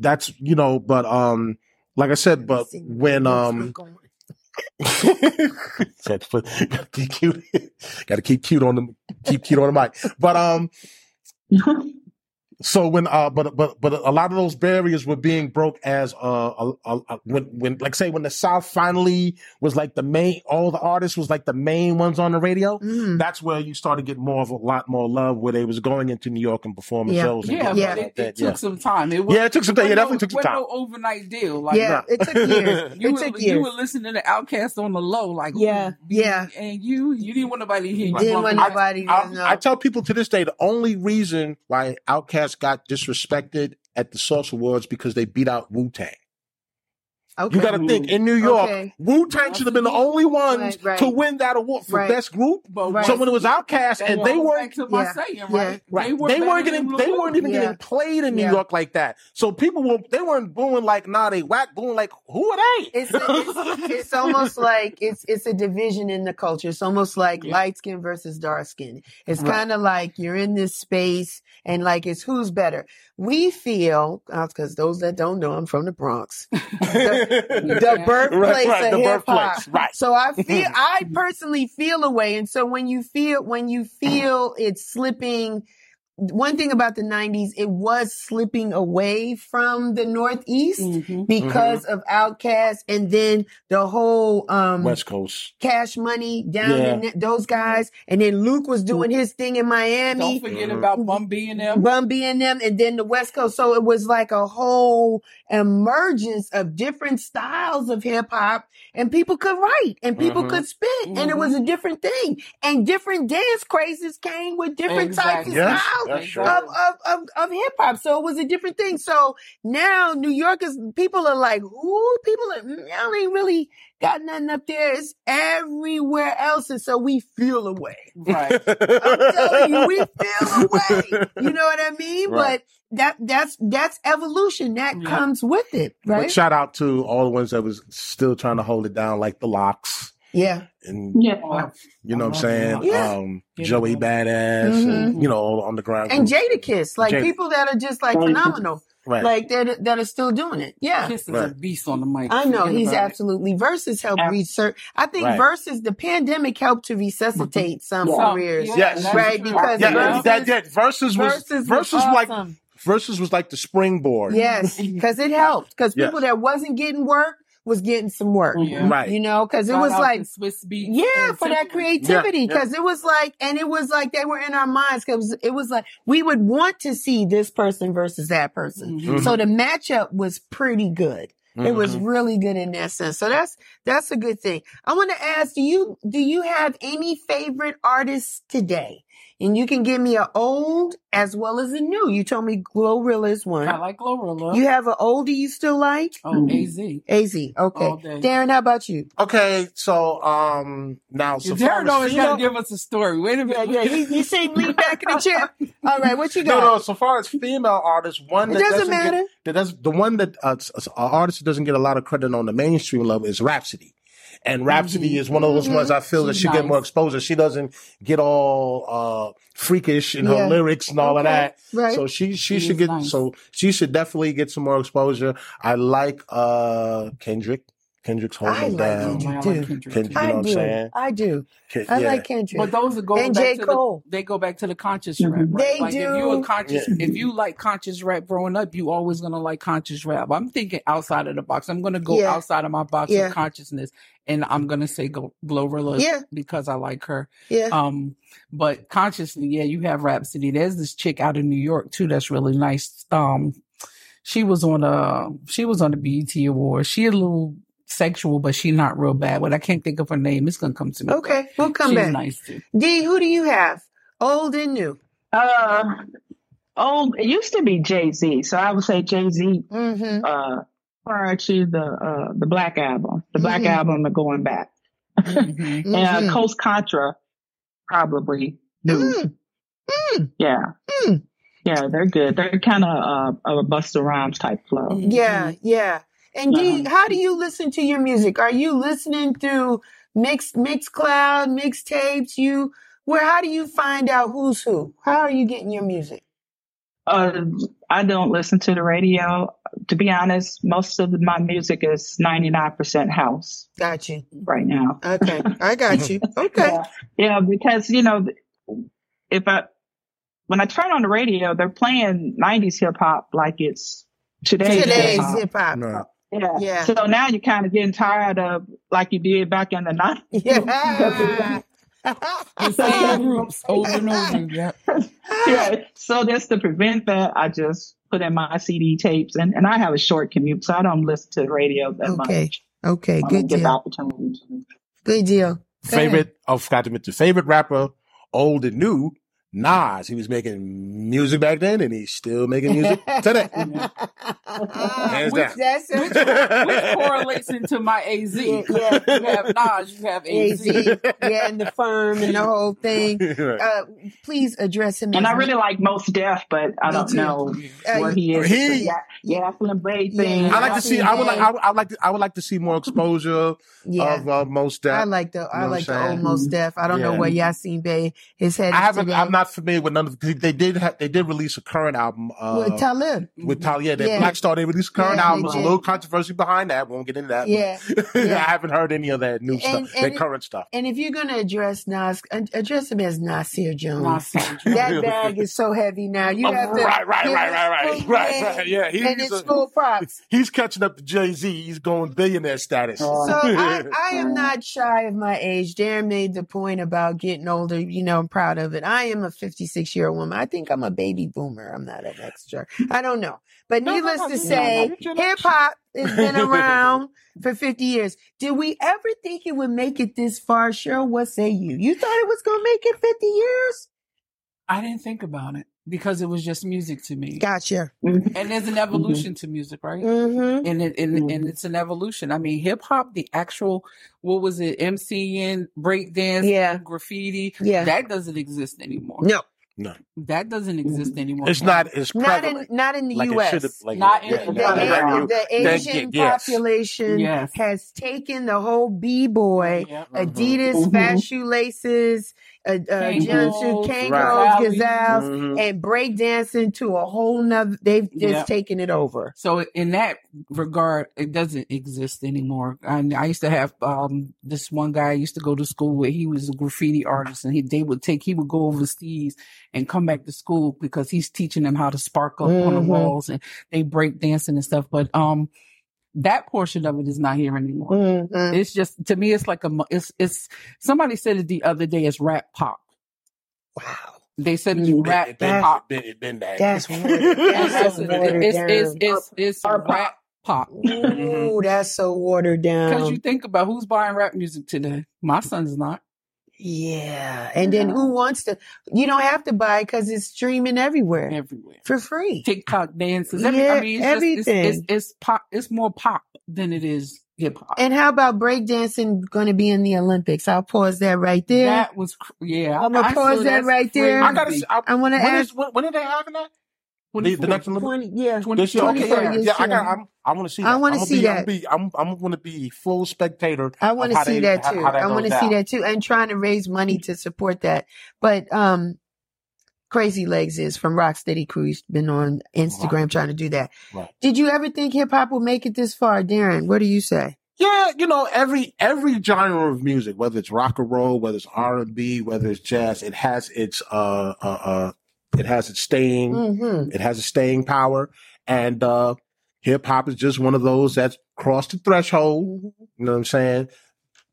that's you know but um like i said but when um gotta keep cute. Gotta keep cute on the keep cute on the mic. But um So when uh, but but but a lot of those barriers were being broke as uh, a, a, a, when when like say when the South finally was like the main, all the artists was like the main ones on the radio. Mm. That's where you started getting more of a lot more love, where they was going into New York and performing Yeah. shows. and Yeah, Yeah. like it, that. it took some time. It was, Yeah, it took some time. Yeah, wasn't definitely took some time. no overnight deal. Like Yeah, it took years. you It were, took you were listening to Outkast on the low, like Yeah. Yeah. and you you didn't want nobody to hear you. Didn't want bumping. nobody to I, know. I tell people to this day the only reason why Got disrespected at the Source Awards because they beat out Wu Tang. Okay. You got to think in New York, Okay. Wu Tang should have been the only ones Right, right. to win that award for Right. best group. But Right. So when it was Outkast and they weren't to Yeah. saying, right? Right. They, were weren't getting. They weren't even Yeah. getting played in New Yeah. York like that. So people were. They weren't booing like, nah, they whack booing like, who are they? It's, it's it's almost like it's it's a division in the culture. It's almost like light skin versus dark skin. It's kind of like you're in this space and like it's who's better. We feel uh, because those that don't know, I'm from the Bronx, the Yeah. birthplace Right, right, of hip hop. right. So I feel I personally feel a way, and so when you feel when you feel it's slipping. One thing about the '90s, it was slipping away from the Northeast Mhm. because of Outkast and then the whole um West Coast. cash money down Yeah. in those guys and then Luke was doing his thing in Miami. Don't Miami forget Mhm. about Bun B and them. Bun B and them and then the West Coast so it was like a whole emergence of different styles of hip hop and people could write and people Mhm. could spit and it was a different thing and different dance crazes came with different types of Yes, styles true. of, of, of, of hip hop. So it was a different thing. So now New Yorkers, people are like, who? People are, "Mm, y'all ain't really got nothing up there. It's everywhere else. And so we feel away. Right. I'm telling you, we feel away. You know what I mean? Right. But that, that's, that's evolution. That Yeah. comes with it, But right? shout out to all the ones that was still trying to hold it down, like the LOX, yeah. and Yeah. You know what I'm saying. Yeah. Um, Joey Badass, and, you know, all the underground. And Jada Jadakiss, like Jada. people that are just like phenomenal, right? like that, that are still doing it. Yeah. Kiss is a beast on the mic. I know he's about it. absolutely Verzuz helped Ab- research. I think Right. Verzuz the pandemic helped to resuscitate some Yeah. careers. Yes. Right, because yeah, Verzuz- that did. Verzuz was Verzuz, Verzuz, was like awesome. Versus was like the springboard. yes, because it helped. Because Yes. people that wasn't getting work was getting some work. Yeah. Right. You know, because it was like Swizz Beatz Yeah, and for that Timbaland. creativity. Yeah, yeah. Cause it was like, and it was like they were in our minds cause it was like, we would want to see this person versus that person. Mhm. So the matchup was pretty good. It was Mhm. really good in that sense. So that's, that's a good thing. I want to ask, do you, do you have any favorite artists today? And you can give me an old as well as a new. You told me Glorilla is one. I one. like Glorilla. You have an oldie you still like? oh, AZ. AZ. All Okay. day. Darren, how about you? Okay, so um now so Darren always got to give us a story. Wait a minute. yeah. You, you see, lean back in the chair. All right, what you got? no. No. So far as female artists, one It doesn't doesn't matter. Get, that does the one that uh, s- s- artist that doesn't get a lot of credit on the mainstream level is Rapsody. And Rapsody Mm-hmm. is one of those ones I feel that She's she get more exposure. She doesn't get all uh freakish in Yeah. her lyrics and all of that. right. So she she She should get nice. so she should definitely get some more exposure. I like uh Kendrick. Kendrick's holding I like down. Kendrick. I like too. Kendrick, Kendrick, you know I what I'm do. saying? I do. Ke- I yeah. like Kendrick. But those are go And back J. to Cole. the they go back to the conscious Mhm. rap. Right? They like if do. you a conscious Yeah. if you like conscious rap growing up, you always gonna like conscious rap. I'm thinking outside of the box. I'm gonna go Yeah. outside of my box Yeah. of consciousness and I'm gonna say go Glorilla Yeah. because I like her. Yeah. Um, but consciously, yeah, you have Rapsody. There's this chick out in New York too that's really nice. Um, she was on uh she was on the BET Award. She had a little sexual, but she not real bad. But I can't think of her name. It's gonna come to me. Okay, we'll come She's back. nice too. D, who do you have? Old and new. Uh, oh, it used to be Jay Z, so I would say Jay Z. Mm-hmm. Uh, prior to the uh the Black album, the Black Mhm. album, the Going Back, Mhm. and uh, Coast Contra, probably new. Mm. Mm. Yeah, Mm. yeah, they're good. They're kind of uh, a Busta Rhymes type flow. Yeah, yeah. And D, Uh-huh. how do you listen to your music? Are you listening through mix Mixcloud, mixtapes? You where? How do you find out who's who? How are you getting your music? Uh, I don't listen to the radio. To be honest, most of my music is ninety nine percent house Got you. right now. Okay, I got you. Okay. Yeah, yeah, because you know, if I when I turn on the radio, they're playing 90s hip hop like it's today's, Today's hip hop. hip hop. Right. Yeah. Yeah. So now you're kind of getting tired of like you did back in the 90s. Yeah. The same groups over and over. Yeah. yeah. So just to prevent that, I just put in my CD tapes and, and I have a short commute, so I don't listen to the radio that Okay. much. Okay, I don't good get deal. opportunity. Good deal. Go ahead. Favorite, I forgot to mention, favorite rapper, old and new, Nas. He was making music back then and he's still making music today. Hands Which- down. That's Which, which correlates into my AZ. Yeah, yeah. You have Nas, you have AZ. AZ, yeah, and the firm and the whole thing. Right. Uh, please address him. And as I really like Mos Def, but I Me don't too. know Uh, where he is. he- yeah, yeah, Flynn Blade Yeah. I like to see. I would like. Yeah. I would, I would like. To, I would like to see more exposure yeah. of uh, most I like the I like the old Mos Def. I don't know Yeah. where Yasin Bey is headed. I haven't. today. I'm not familiar with none of. They did. Ha- they did release a current album. Uh, With Talib. with Talib, that Yeah. Black Star, they released a current Yeah, album. they There's a little controversy behind that. we Won't get into that. Yeah, I haven't heard any of that new And- stuff, and that it- current stuff. And if you're gonna address Nas, ad- address him as Nasir Jones. Nas. That bag is so heavy now. You Oh, have to right, right, right, right, right, right, right. Yeah, he's and it's a- full props. He's catching up to Jay Z. He's going billionaire status. Oh. So I, I am not shy of my age. Darren made the point about getting older. You know, I'm proud of it. I am a 56 year old woman. I think I'm a baby boomer. I'm not an extra. I don't know. But No, no, needless no, to say, no, you're not. hip hop has been around for 50 years. Did we ever think it would make it this far? Cheryl, what say you? You thought it was going to make it 50 years? I didn't think about it because it was just music to me. Gotcha. Mhm. And there's an evolution to music, right? Mm-hmm. And it and, Mhm. and it's an evolution. I mean, hip hop, the actual what was it, MCing, breakdance, Yeah. graffiti, Yeah. that doesn't exist anymore. No, No, That doesn't exist anymore. It's not as not in, not in the like U.S. Like, Not in yeah, the the, yeah, US. yeah, A- you- the Asian yes. population Yes. has taken the whole b-boy Yeah. Adidas Mhm. fast shoelaces, uh, uh, jumpsuit, Kankos, Kankos, Right. gazelles, Mhm. and break dancing to a whole nother. They've just Yeah. taken it over. So in that regard, it doesn't exist anymore. And I used to have um this one guy I used to go to school with. He was a graffiti artist, and he they would take he would go overseas and come back to school because he's teaching them how to spark up on the Mhm. walls and they break dancing and stuff. But um, that portion of it is not here anymore. Mhm. It's just to me, it's like a it's it's somebody said it the other day. It's rap pop. Wow, They said it's Mm, rap It been, pop. it been, it been that. that's watered, It's, that's so watered it's, down. it's, it's, it's Or rap pop. Ooh, that's so watered down. Because you think about who's buying rap music today. My son's not. Yeah, and then who wants to? You don't have to buy because it's streaming everywhere everywhere. for free. TikTok dances. Every, Yeah, I mean, it's just, everything. it's, it's, it's pop. It's more pop than it is hip hop. And how about breakdancing going to be in the Olympics? I'll pause that right there. That was, yeah. I'ma I- I pause that right there. I gotta. I, I want to when, ask. is, when, when are they having that? The, the next Olympics. 20, yeah. This year, okay, 24 yeah, yeah. I got. I'm, I want to see. That. I wanna see be, that. I'm, be, I'm, I'm going to be full spectator. I want to see they- that too. how that I want to see that too, and trying to raise money to support that. But um, Crazy Legs is from Rocksteady Crew. He's been on Instagram trying to do that. Right. Did you ever think hip hop would make it this far, Darren? What do you say? Yeah, you know, every every genre of music, whether it's rock and roll, whether it's R and B, whether it's jazz, it has its uh uh, uh it has its staying, Mm-hmm. it has a staying power, and uh hip hop is just one of those that's crossed the threshold. You know what I'm saying?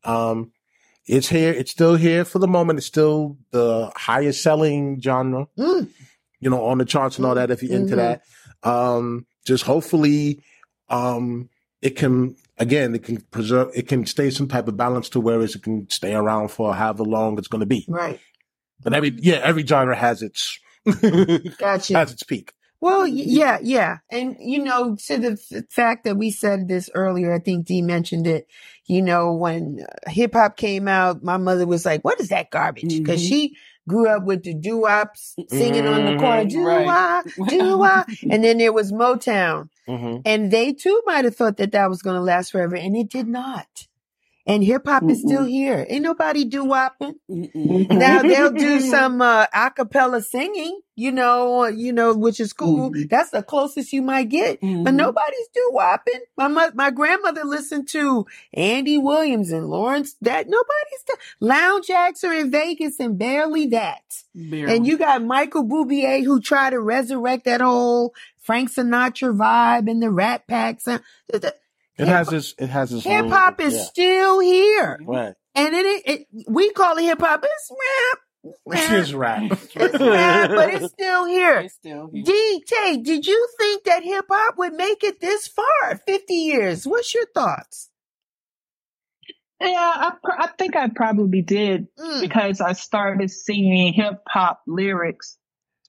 Um, it's here. It's still here for the moment. It's still the highest selling genre, Mm. you know, on the charts and all that. If you're into Mhm. that, um, just hopefully, um, it can again, it can preserve, it can stay some type of balance to where it can stay around for however long it's going to be. Right. But every yeah, every genre has its Gotcha. has its peak. Well, yeah, yeah. And, you know, to the f- fact that we said this earlier, I think Dee mentioned it, you know, when uh, hip hop came out, my mother was like, what is that garbage? Because Mhm. she grew up with the doo-wops singing on the corner, Mhm, doo-wah, doo-wah. and then there was Motown. Mm-hmm. And they too might have thought that that was going to last forever. And it did not. And hip hop is still here. Ain't nobody do wopping. Now they'll do some uh, acapella singing, you know, you know, which is cool. Mhm. That's the closest you might get. But Mhm. nobody's do wopping. My mo- my grandmother listened to Andy Williams and Lawrence. That nobody's do- lounge acts are in Vegas and barely that. Barely. And you got Michael Bublé who tried to resurrect that whole Frank Sinatra vibe and the Rat Packs. Uh, the- the- It has this. It has this. Hip hop is yeah, still here, right. and it, it we call it hip hop. It's rap, It's rap, rap. it's rap, but it's still here. It's still here. Dee Tate, did you think that hip hop would make it this far? Fifty years. What's your thoughts? Yeah, I, I think I probably did Mm. because I started seeing hip hop lyrics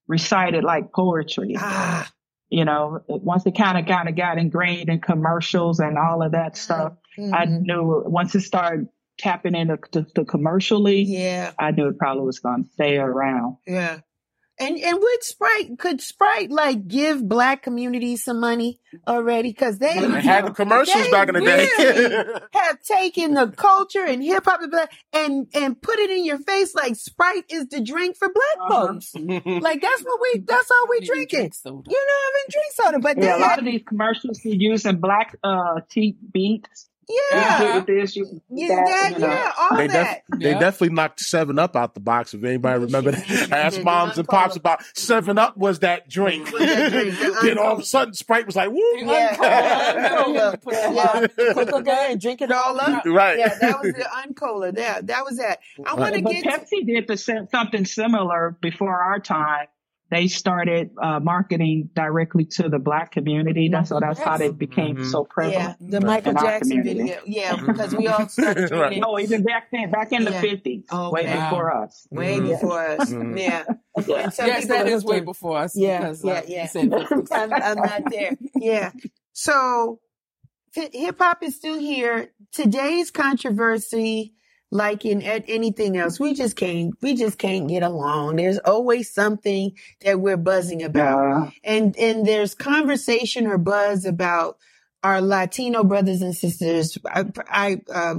recited like poetry. Ah, You know, once it kind of kind of got ingrained in commercials and all of that stuff, I mhm. knew once it started tapping into the commercially, yeah, I knew it probably was going to stay around. yeah. And and would Sprite could Sprite like give black communities some money already? Because they They had the commercials back in the day. really have taken the culture and hip hop and black- and and put it in your face like Sprite is the drink for black Uh-huh. folks. Like that's what we that's all we drinking. soda. You know, I haven't drink soda, but they Yeah, a lot had, of these commercials are using black uh cheap beats. Yeah, this, you yeah, that, that, you know. yeah, all They, that. def- they definitely knocked Seven Up out the box. If anybody oh, remember that, They ask moms and pops about Seven Up was that drink. That drink. then all of a sudden, Sprite was like, "Woo!" Yeah. Yeah. Put yeah. Put the and drink it all up. right. Yeah, that was the uncola. There, that was that. I want to But get Pepsi did the, something similar before our time. They started uh, marketing directly to the black community. That's so that's how they became Mhm. so prevalent. yeah the Michael In Jackson community. video. Yeah, because we all started Right. it No, even back then, back in the fifties, Oh, way okay. before us. way Mhm. before us. Mhm. Yeah. Yeah. And yes, people that are is way before us. Yeah, because, yeah, uh, yeah. you said 50s. I'm, I'm not there. Yeah. So hip hop is still here. Today's controversy, like in at anything else, we just can't, we just can't get along. There's always something that we're buzzing about. Yeah. And, and there's conversation or buzz about our Latino brothers and sisters. I, I, uh,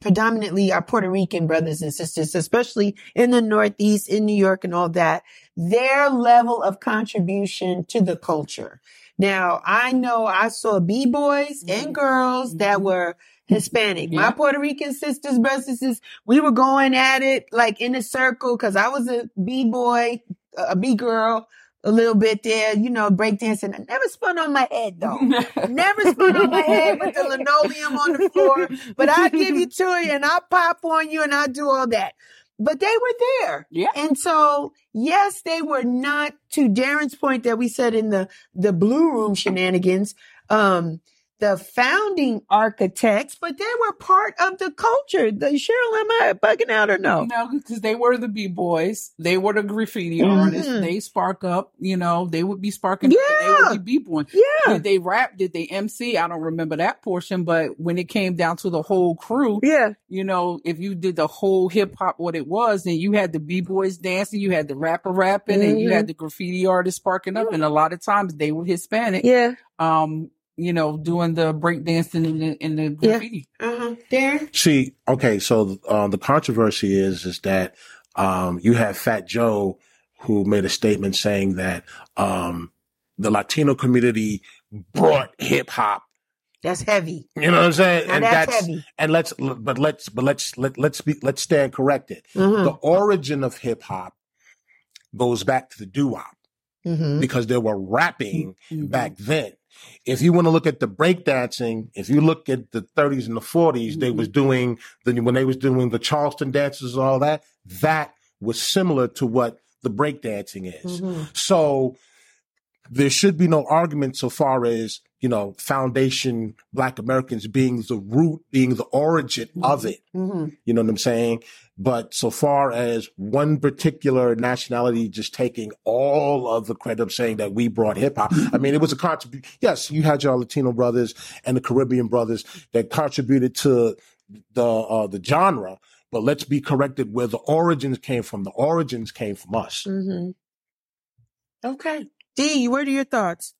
predominantly our Puerto Rican brothers and sisters, especially in the Northeast, in New York and all that, their level of contribution to the culture. Now, I know I saw B-boys and girls that were Hispanic. My Puerto Rican sisters, brothers sisters, we were going at it like in a circle because I was a B-boy, a B-girl, a little bit there, you know, breakdancing. I never spun on my head though. Never spun on my head with the linoleum on the floor, but I'll give you to you and I'll pop on you and I'll do all that. But they were there. Yeah. And so, yes, they were not to Darren's point that we said in the, the blue room shenanigans, um, the founding architects, but they were part of the culture. The Cheryl, am I bugging out or no? No, because they were the b boys. They were the graffiti Mhm. artists. They spark up. You know, they would be sparking. up Yeah. They would be b boy. Yeah. Did they rap? Did they MC? I don't remember that portion. But when it came down to the whole crew, Yeah. you know, if you did the whole hip hop, what it was, then you had the b boys dancing, you had the rapper rapping, and you had the graffiti artists sparking up. And a lot of times they were Hispanic. Yeah. Um, you know, doing the breakdancing and the, and the Yeah. graffiti. Uh-huh. Darren? See, okay, so um, the controversy is is that um, you have Fat Joe who made a statement saying that um, the Latino community brought hip hop. That's heavy. You know what I'm saying? Now and that's that's heavy. and let's but let's but let's let, let's be let's stand corrected. Uh-huh. The origin of hip hop goes back to the doo wop Mm-hmm. because they were rapping Mhm. back then. If you want to look at the breakdancing, if you look at the 30s and the 40s, they Mhm. was doing the when they was doing the Charleston dances and all that. That was similar to what the breakdancing is. Mm-hmm. So there should be no argument so far as you know foundation Black Americans being the root, being the origin of it. Mm-hmm. You know what I'm saying? But so far as one particular nationality just taking all of the credit of saying that we brought hip hop, I mean, it was a contribution. Yes, you had your Latino brothers and the Caribbean brothers that contributed to the uh, the genre. But let's be corrected where the origins came from. The origins came from us. Mm-hmm. Okay. D, what are your thoughts?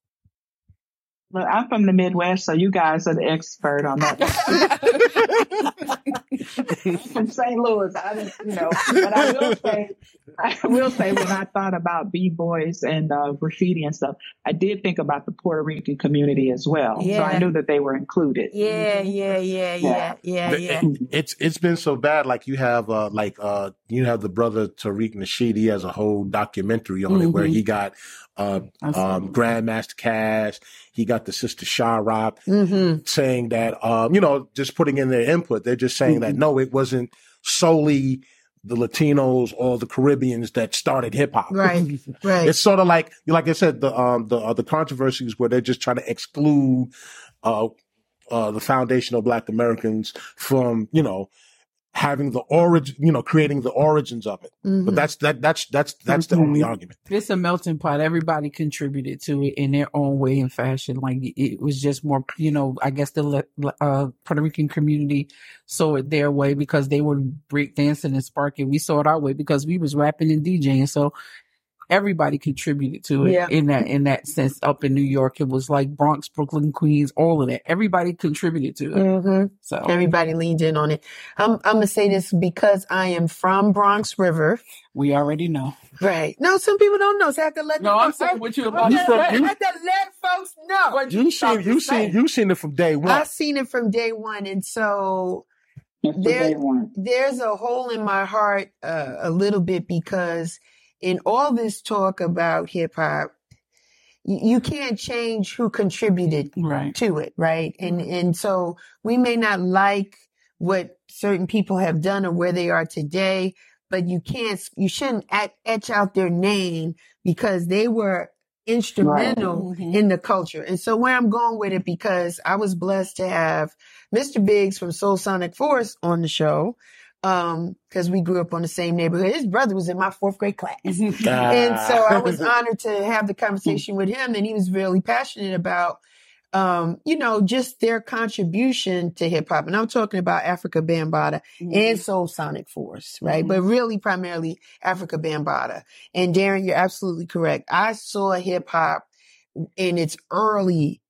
Look, I'm from the Midwest, so you guys are the expert on that. from St. Louis, I didn't, you know, but I will say, I will say when I thought about b-boys and uh, graffiti and stuff, I did think about the Puerto Rican community as well. So I knew that they were included. Yeah, yeah, yeah, yeah, yeah, But yeah. it- it's it's been so bad. Like you have uh like uh you have the brother Tariq Nasheed. He has a whole documentary on it where Mhm. he got uh um. Grandmaster Caz. He got the sister Sha-Rock Mm-hmm. saying that um you know just putting in their input. They're just saying that no, it wasn't solely the Latinos or the Caribbeans that started hip hop. Right, right. It's sort of like, like I said, the um the uh, the controversies where they're just trying to exclude uh uh the foundational Black Americans from you know having the origin, you know, creating the origins of it. Mhm. But that's that that's that's that's the only Mhm. argument. It's a melting pot. Everybody contributed to it in their own way and fashion. Like it was just more, you know, I guess the uh, Puerto Rican community saw it their way because they were break dancing and sparking. We saw it our way because we was rapping and DJing. So everybody contributed to it Yeah. in that, in that sense. Up in New York, it was like Bronx, Brooklyn, Queens, all of that. Everybody contributed to it. Mm-hmm. So Everybody leaned in on it. I'm, I'm gonna say this because I am from Bronx River. we already know. Right. No, some people don't know, so I have to let No, them I'm saying what you're I about to have to- I have to let folks know. What You about seen you seen you seen it from day one. I've seen it from day one, and so There- there's a hole in my heart uh, a little bit because in all this talk about hip hop, you, can't change who contributed Right. to it, right? And and so we may not like what certain people have done or where they are today, but you can't, you shouldn't et- etch out their name because they were instrumental Mhm. in the culture. And so where I'm going with it, because I was blessed to have Mr. Biggs from Soul Sonic Force on the show. Um, cause we grew up on the same neighborhood. His brother was in my fourth grade class. And so I was honored to have the conversation with him and he was really passionate about, um, you know, just their contribution to hip hop. And I'm talking about Afrika Bambaataa and Soul Sonic Force, right? Mhm. But really primarily Afrika Bambaataa. And Darren, you're absolutely correct. I saw hip hop in its early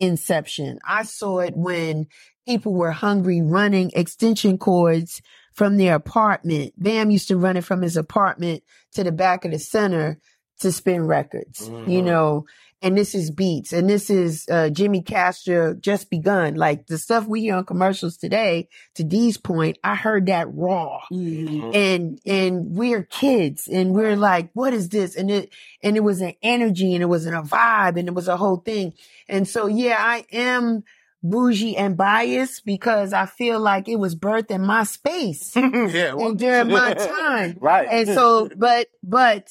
inception. I saw it when people were hungry running extension cords from their apartment. Bam used to run it from his apartment to the back of the center to spin records, you Mhm. know, and this is beats and this is, uh, Jimmy Castor just begun. Like the stuff we hear on commercials today, to Dee's point, I heard that raw Mhm. and and we're kids and we're like what is this and it and it was an energy and it was a vibe and it was a whole thing and so yeah i am bougie and biased because i feel like it was birthed in my space yeah, well, and during my time. Right. and so but but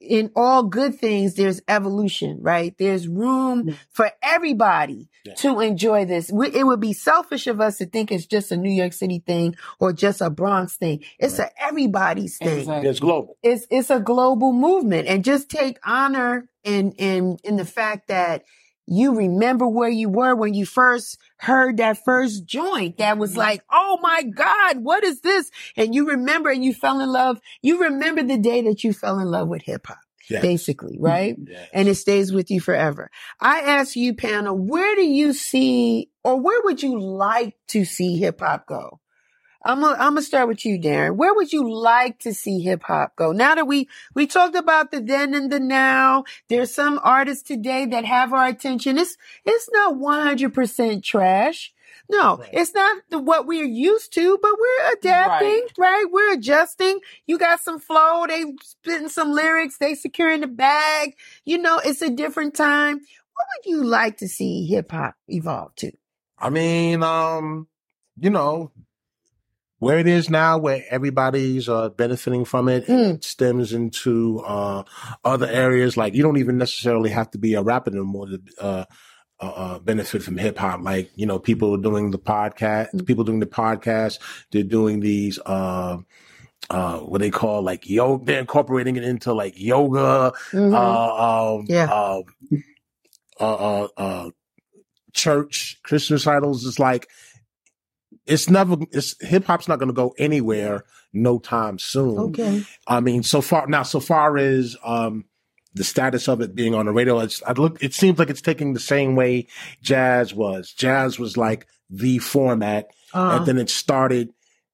in all good things there's evolution right? There's room for everybody Yeah. to enjoy this. We, it would be selfish of us to think it's just a new york city thing or just a bronx thing. It's a everybody's thing. Exactly. it's global. it's it's a global movement. And just take honor in in in the fact that you remember where you were when you first heard that first joint that was mm-hmm. like, oh my God, what is this? And you remember and you fell in love. You remember the day that you fell in love with hip hop, Yes. basically, right? Yes. And it stays with you forever. I ask you, panel, where do you see or where would you like to see hip hop go? I'm gonna I'm gonna start with you, Darren. Where would you like to see hip hop go? Now that we we talked about the then and the now, there's some artists today that have our attention. It's it's not 100 percent trash. No, Right. it's not the, what we're used to, but we're adapting, right. We're adjusting. You got some flow. They spitting some lyrics. They securing the bag. You know, it's a different time. What would you like to see hip hop evolve to? I mean, um, you know, where it is now, where everybody's uh, benefiting from it, Mm. it stems into uh, other areas. Like you don't even necessarily have to be a rapper anymore to uh, uh, uh, benefit from hip hop. Like you know, people are doing the podcast, Mm. people doing the podcast. They're doing these. Uh, uh, what they call like yoga, they're incorporating it into like yoga, Mhm. uh, um, Yeah. uh, uh, uh, uh, church Christian recitals. It's like it's never. It's hip hop's not going to go anywhere no time soon. okay. I mean, so far now, so far as um, the status of it being on the radio. It's, I look, it seems like it's taking the same way jazz was. Jazz was like the format, Uh, and then it started.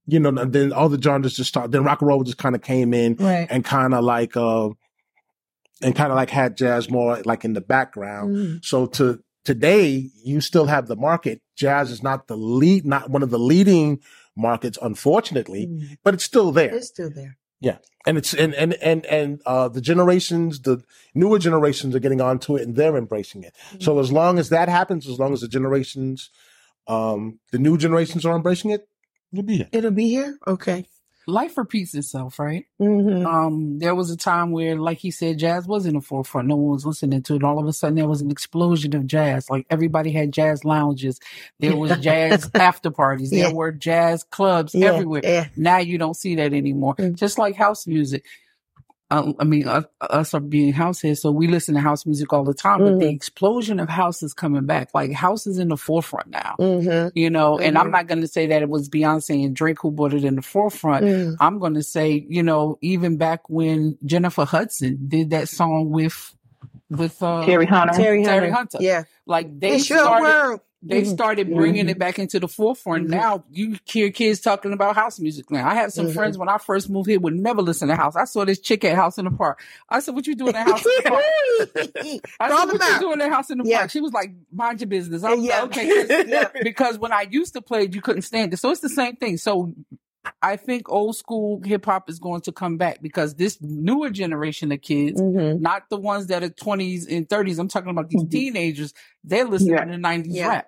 You know, then all the genres just started. Then rock and roll just kind of came in right. and kind of like, uh, and kind of like had jazz more like in the background. Mhm. So to today, you still have the market. Jazz is not the lead, not one of the leading markets, unfortunately, Mhm. but it's still there. It's still there. Yeah, and it's and and and and uh, the generations, the newer generations are getting onto it and they're embracing it. So as long as that happens, as long as the generations, um, the new generations are embracing it, it'll be here. It'll be here. Okay. Life repeats itself, right? Mm-hmm. Um, there was a time where, like he said, jazz was in the forefront. No one was listening to it. All of a sudden, there was an explosion of jazz. Like everybody had jazz lounges. There was jazz after parties. There Yeah. were jazz clubs Yeah, everywhere. yeah. Now you don't see that anymore. Mm. Just like house music. Uh, I mean, us, us are being house heads, so we listen to house music all the time. But the Mhm. explosion of house is coming back. Like house is in the forefront now. Mm-hmm. You know, and I'm Mhm. not going to say that it was Beyonce and Drake who brought it in the forefront. Mm. I'm going to say, you know, even back when Jennifer Hudson did that song with, with, uh, Terry Hunter. Terry Hunter. Terry Hunter. Yeah. like they It's your started, world. They Mhm. started bringing Mhm. it back into the forefront. Mhm. Now you hear kids talking about house music now. I have some Mhm. friends when I first moved here would never listen to house. I saw this chick at House in the Park. I said, what you doing at House in the Park? I said, what you doing at House in the Yeah. Park? She was like, mind your business. I was Yeah. like, okay. Yeah. because when I used to play you couldn't stand it. So it's the same thing. So I think old school hip hop is going to come back because this newer generation of kids, Mm-hmm. not the ones that are 20s and 30s, I'm talking about these Mhm. teenagers, they're listening Yeah. to 90s Yeah. rap.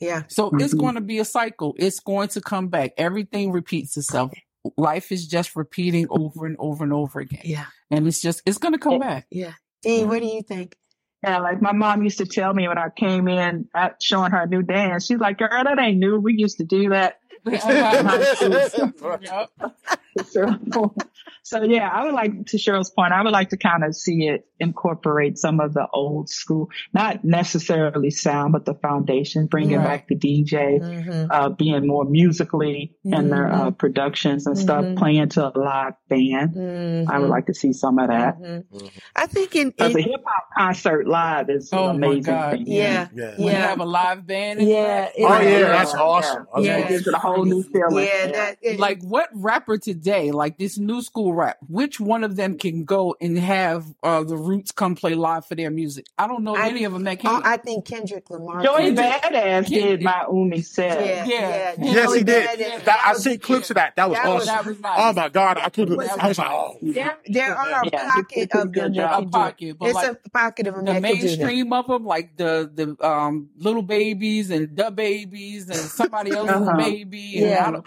Yeah. So it's Mhm. going to be a cycle. It's going to come back. Everything repeats itself. Life is just repeating over and over and over again. Yeah. And it's just, it's going to come back. Yeah. Dee, what do you think? Yeah, like my mom used to tell me when I came in at showing her a new dance. She's like, girl, that ain't new. We used to do that. Yep. So, so yeah, I would like to Cheryl's point. I would like to kind of see it incorporate some of the old school, not necessarily sound, but the foundation, bringing Right. back the DJ, Mm-hmm. uh, being more musically in their uh, productions and stuff, Mhm. playing to a live band. Mm-hmm. I would like to see some of that. Mhm. I think in, Because a hip hop concert live is Oh an amazing God. thing. yeah, Yeah. When you Yeah. have a live band. yeah, Oh yeah, Yeah. that's awesome. I was Yeah. It like, gives it a whole new feeling. yeah, that it, like what rapper today, like this new school rap, which one of them can go and have uh, the Roots come play live for their music? I don't know I- any of them that Oh, can. I think Kendrick Lamar. Joey can. Badass did my Umi set. Yeah, Yeah. yeah. yes, he did. Badass. That, I see clips of that. That was That was- awesome. that was nice. Oh my god, I couldn't. That I was was like, oh. There, there are a Yeah. pocket of them that a can do it. pocket, but It's like a pocket of them the that can do that. mainstream of them, like the the um little babies and the babies and somebody else's Uh-huh. baby, and Yeah.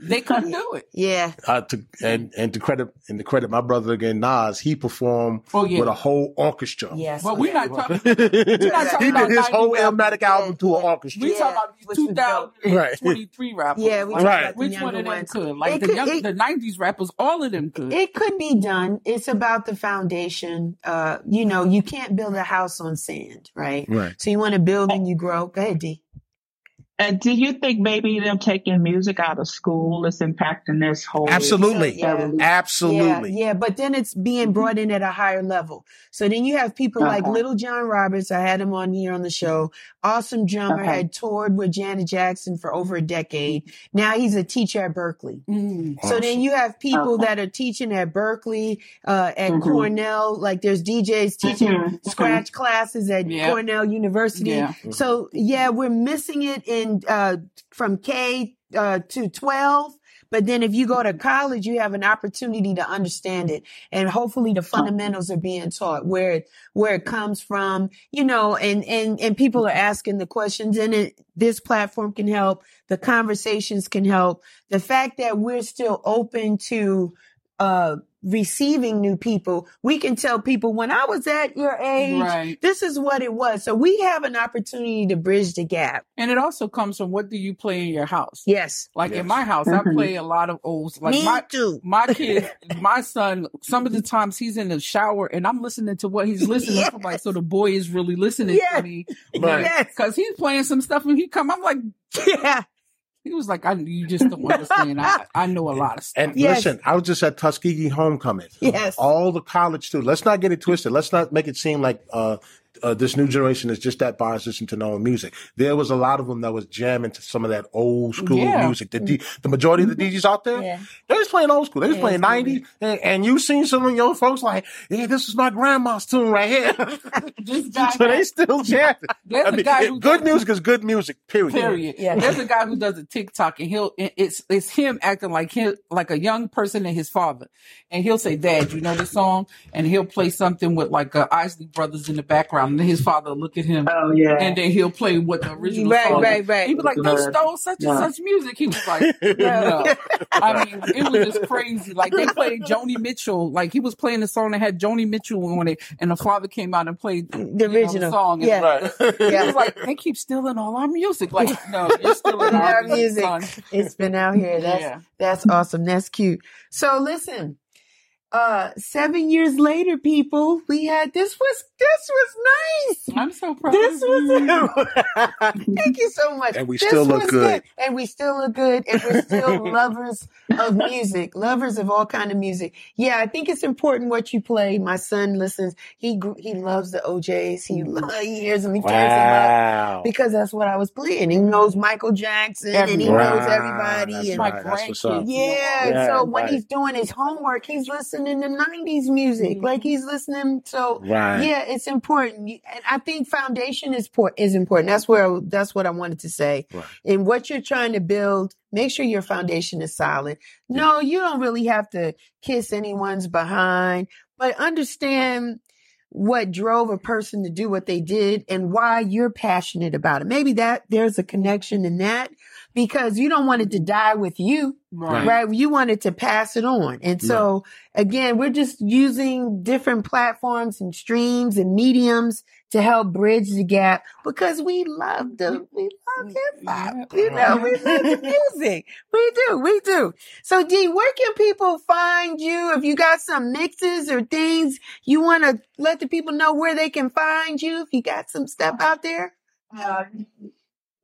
I don't, they couldn't do it. Yeah, Uh, to, and and to credit and to credit my brother again, Nas, he performed Oh yeah, with a whole orchestra. yes. but we're not talking. he talking did about his whole 90 Illmatic album to an orchestra. We Yeah, talking about which these 2023 rappers. Yeah, we Like, Right. about the Which younger one of them ones. could? Like It the could- young, it- the '90s rappers, all of them could. It could be done. It's about the foundation. Uh, you know, you can't build a house on sand, right? Right. So you want to build and you grow. Go ahead, D. And do you think maybe them taking music out of school is impacting this whole? Absolutely. Yeah. Absolutely. Yeah, yeah, but then it's being brought in at a higher level. So then you have people like Uh-huh. Lil John Roberts. I had him on here on the show. Awesome drummer, Okay. had toured with Janet Jackson for over a decade. Now he's a teacher at Berklee. Mm. So then you have people Okay. that are teaching at Berklee, uh, at Mhm. Cornell. Like there's DJs teaching Mhm. scratch classes at Yeah. Cornell University. Yeah. So yeah, we're missing it in uh, from K uh, to 12. But then if you go to college, you have an opportunity to understand it. And hopefully the fundamentals are being taught where it, where it comes from, you know, and, and, and people are asking the questions and it, this platform can help. The conversations can help. The fact that we're still open to, uh, receiving new people, we can tell people when I was at your age, Right. this is what it was. So we have an opportunity to bridge the gap. And it also comes from what do you play in your house? Yes. Like Yes. in my house, I Mhm. play a lot of old, like Me my, too. my kid, my son, some of the times he's in the shower and I'm listening to what he's listening Yes. to. Like, so the boy is really listening Yes. to me. Right. Yes. Cause he's playing some stuff and he come, I'm like, Yeah. He was like, I, you just don't understand. I, I know a lot of stuff. And Yes. listen, I was just at Tuskegee homecoming. Yes. All the college students. Let's not get it twisted. Let's not make it seem like uh, uh, this new generation is just that biased to known music. There was a lot of them that was jamming to some of that old school Yeah. music. The, D, the majority of the DJs out there, Yeah. they was playing old school. They was Yeah, playing 90s. And, and you seen some of your folks like, yeah, this is my grandma's tune right here. Guy, so they still jamming. There's I a mean, guy it- who good does- music is good music, period. Period. Yeah. There's a guy who does a TikTok and he'll it's it's him acting like him like a young person and his father. And he'll say, Dad, you know the song? And he'll play something with like uh, Isley Brothers in the background. Then his father look at him Oh yeah. and then he'll play what the original Right, song. right, is. right. He'd be like, They stole such and such music. He was like, no. I mean, it was just crazy. Like they played Joni Mitchell, like he was playing the song that had Joni Mitchell on it, and the father came out and played The you know, the original. song. Yeah. Right. He was like, they keep stealing all our music. Like, no, you're stealing Our our music. It's been out here. That's Yeah. that's awesome. That's cute. So listen, uh, seven years later, people, we had this was this was nice. I'm so proud. This of you. was thank you so much. And we This still look was good. and we still look good, and we're still lovers of music, lovers of all kind of music. Yeah, I think it's important what you play. My son listens. He he loves the O'Jays. He lo- he hears them. He tears them up because that's what I was playing. He knows Michael Jackson and he Everybody. knows everybody. That's and right. That's what's up. grandkids. yeah, Yeah, so when he's doing his homework, he's listening to '90s music, Mhm. like he's listening. So Right. yeah, it's important, and I think foundation is por- is important. That's where that's what I wanted to say. Right. And what you're trying to build, make sure your foundation is solid. No, you don't really have to kiss anyone's behind, but understand what drove a person to do what they did and why you're passionate about it. Maybe that there's a connection in that because you don't want it to die with you Right. right? You wanted to pass it on. And so again, we're just using different platforms and streams and mediums to help bridge the gap because we love the, we love hip hop. You know, we love the music. We do, we do. So D, where can people find you? If you got some mixes or things you want to let the people know where they can find you, if you got some stuff out there. Uh,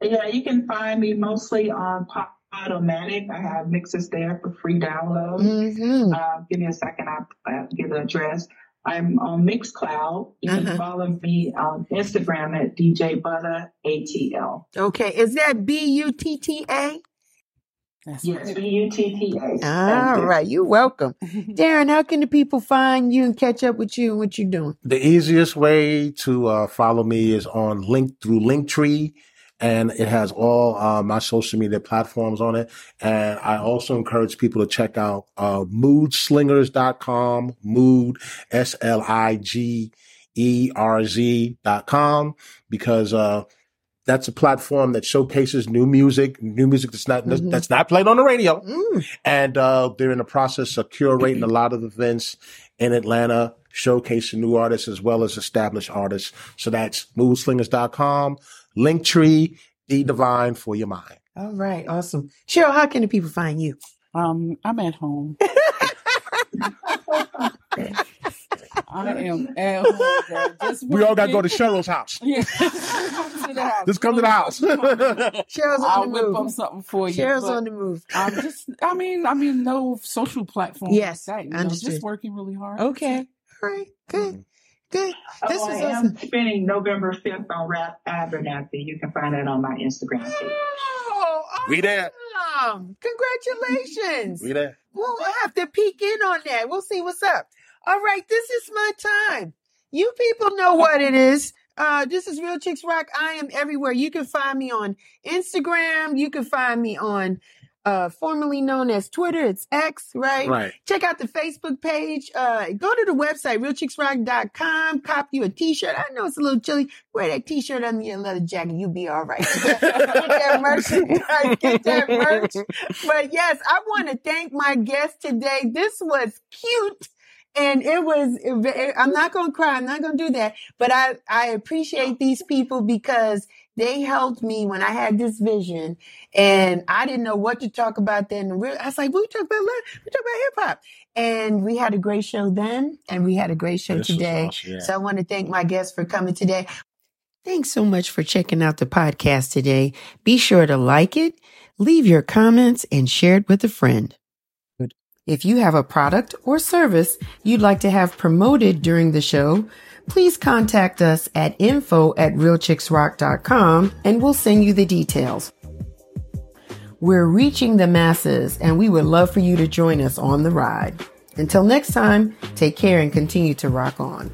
yeah, you can find me mostly on Pop Automatic. I have mixes there for free download. Mm-hmm. Uh, give me a second. I'll uh, give the address. I'm on Mixcloud. You can Uh-huh. follow me on Instagram at DJ Butta ATL. Okay. Is that B-U-T-T-A? That's Yes. B U T T A. All right. You're welcome. Darren, how can the people find you and catch up with you and what you're doing? The easiest way to uh, follow me is on link through Linktree, and it has all uh, my social media platforms on it. And I also encourage people to check out uh, moodslingerz.com, mood, S L I G E R Z dot com, because uh, that's a platform that showcases new music, new music that's not Mhm. that's not played on the radio Mm. and uh, they're in the process of curating a lot of events in Atlanta, showcasing new artists as well as established artists. So that's moodslingerz.com, Linktree, D Divine for your mind. All right. Awesome. Cheryl, how can the people find you? Um, I'm at home. I am at home. Just We all got to go to. Cheryl's house. Yeah. Come to the house. Just come to the house. Cheryl's I'll on the whip up move. something for you. Cheryl's on the move. I'm just, I mean, I mean, no social platform. Yes, like that, you know, just working really hard. Okay. All right. Good. Good. This oh, was I am spending November 5th on Rap Abernathy. You can find that on my Instagram page. Oh, We there. Congratulations. We there. We'll have to peek in on that. We'll see what's up. All right, this is my time. You people know what it is. Uh, this is Real Chicks Rock. I am everywhere. You can find me on Instagram. You can find me on, uh, formerly known as Twitter. It's X, right? Right. Check out the Facebook page. Uh, go to the website, realchicksrock.com. Cop you a t-shirt. I know it's a little chilly. Wear that t-shirt under your leather jacket. You'll be all right. Get that merchandise. Get that merch. But yes, I want to thank my guest today. This was cute. And it was, I'm not going to cry. I'm not going to do that. But I, I appreciate these people because they helped me when I had this vision and I didn't know what to talk about then. I was like, we talk about, we talk about hip hop. And we had a great show then and we had a great show This today. awesome, yeah. So I want to thank my guests for coming today. Thanks so much for checking out the podcast today. Be sure to like it, leave your comments and share it with a friend. If you have a product or service you'd like to have promoted during the show, please contact us at info at realchicksrock.com and we'll send you the details. We're reaching the masses and we would love for you to join us on the ride. Until next time, take care and continue to rock on.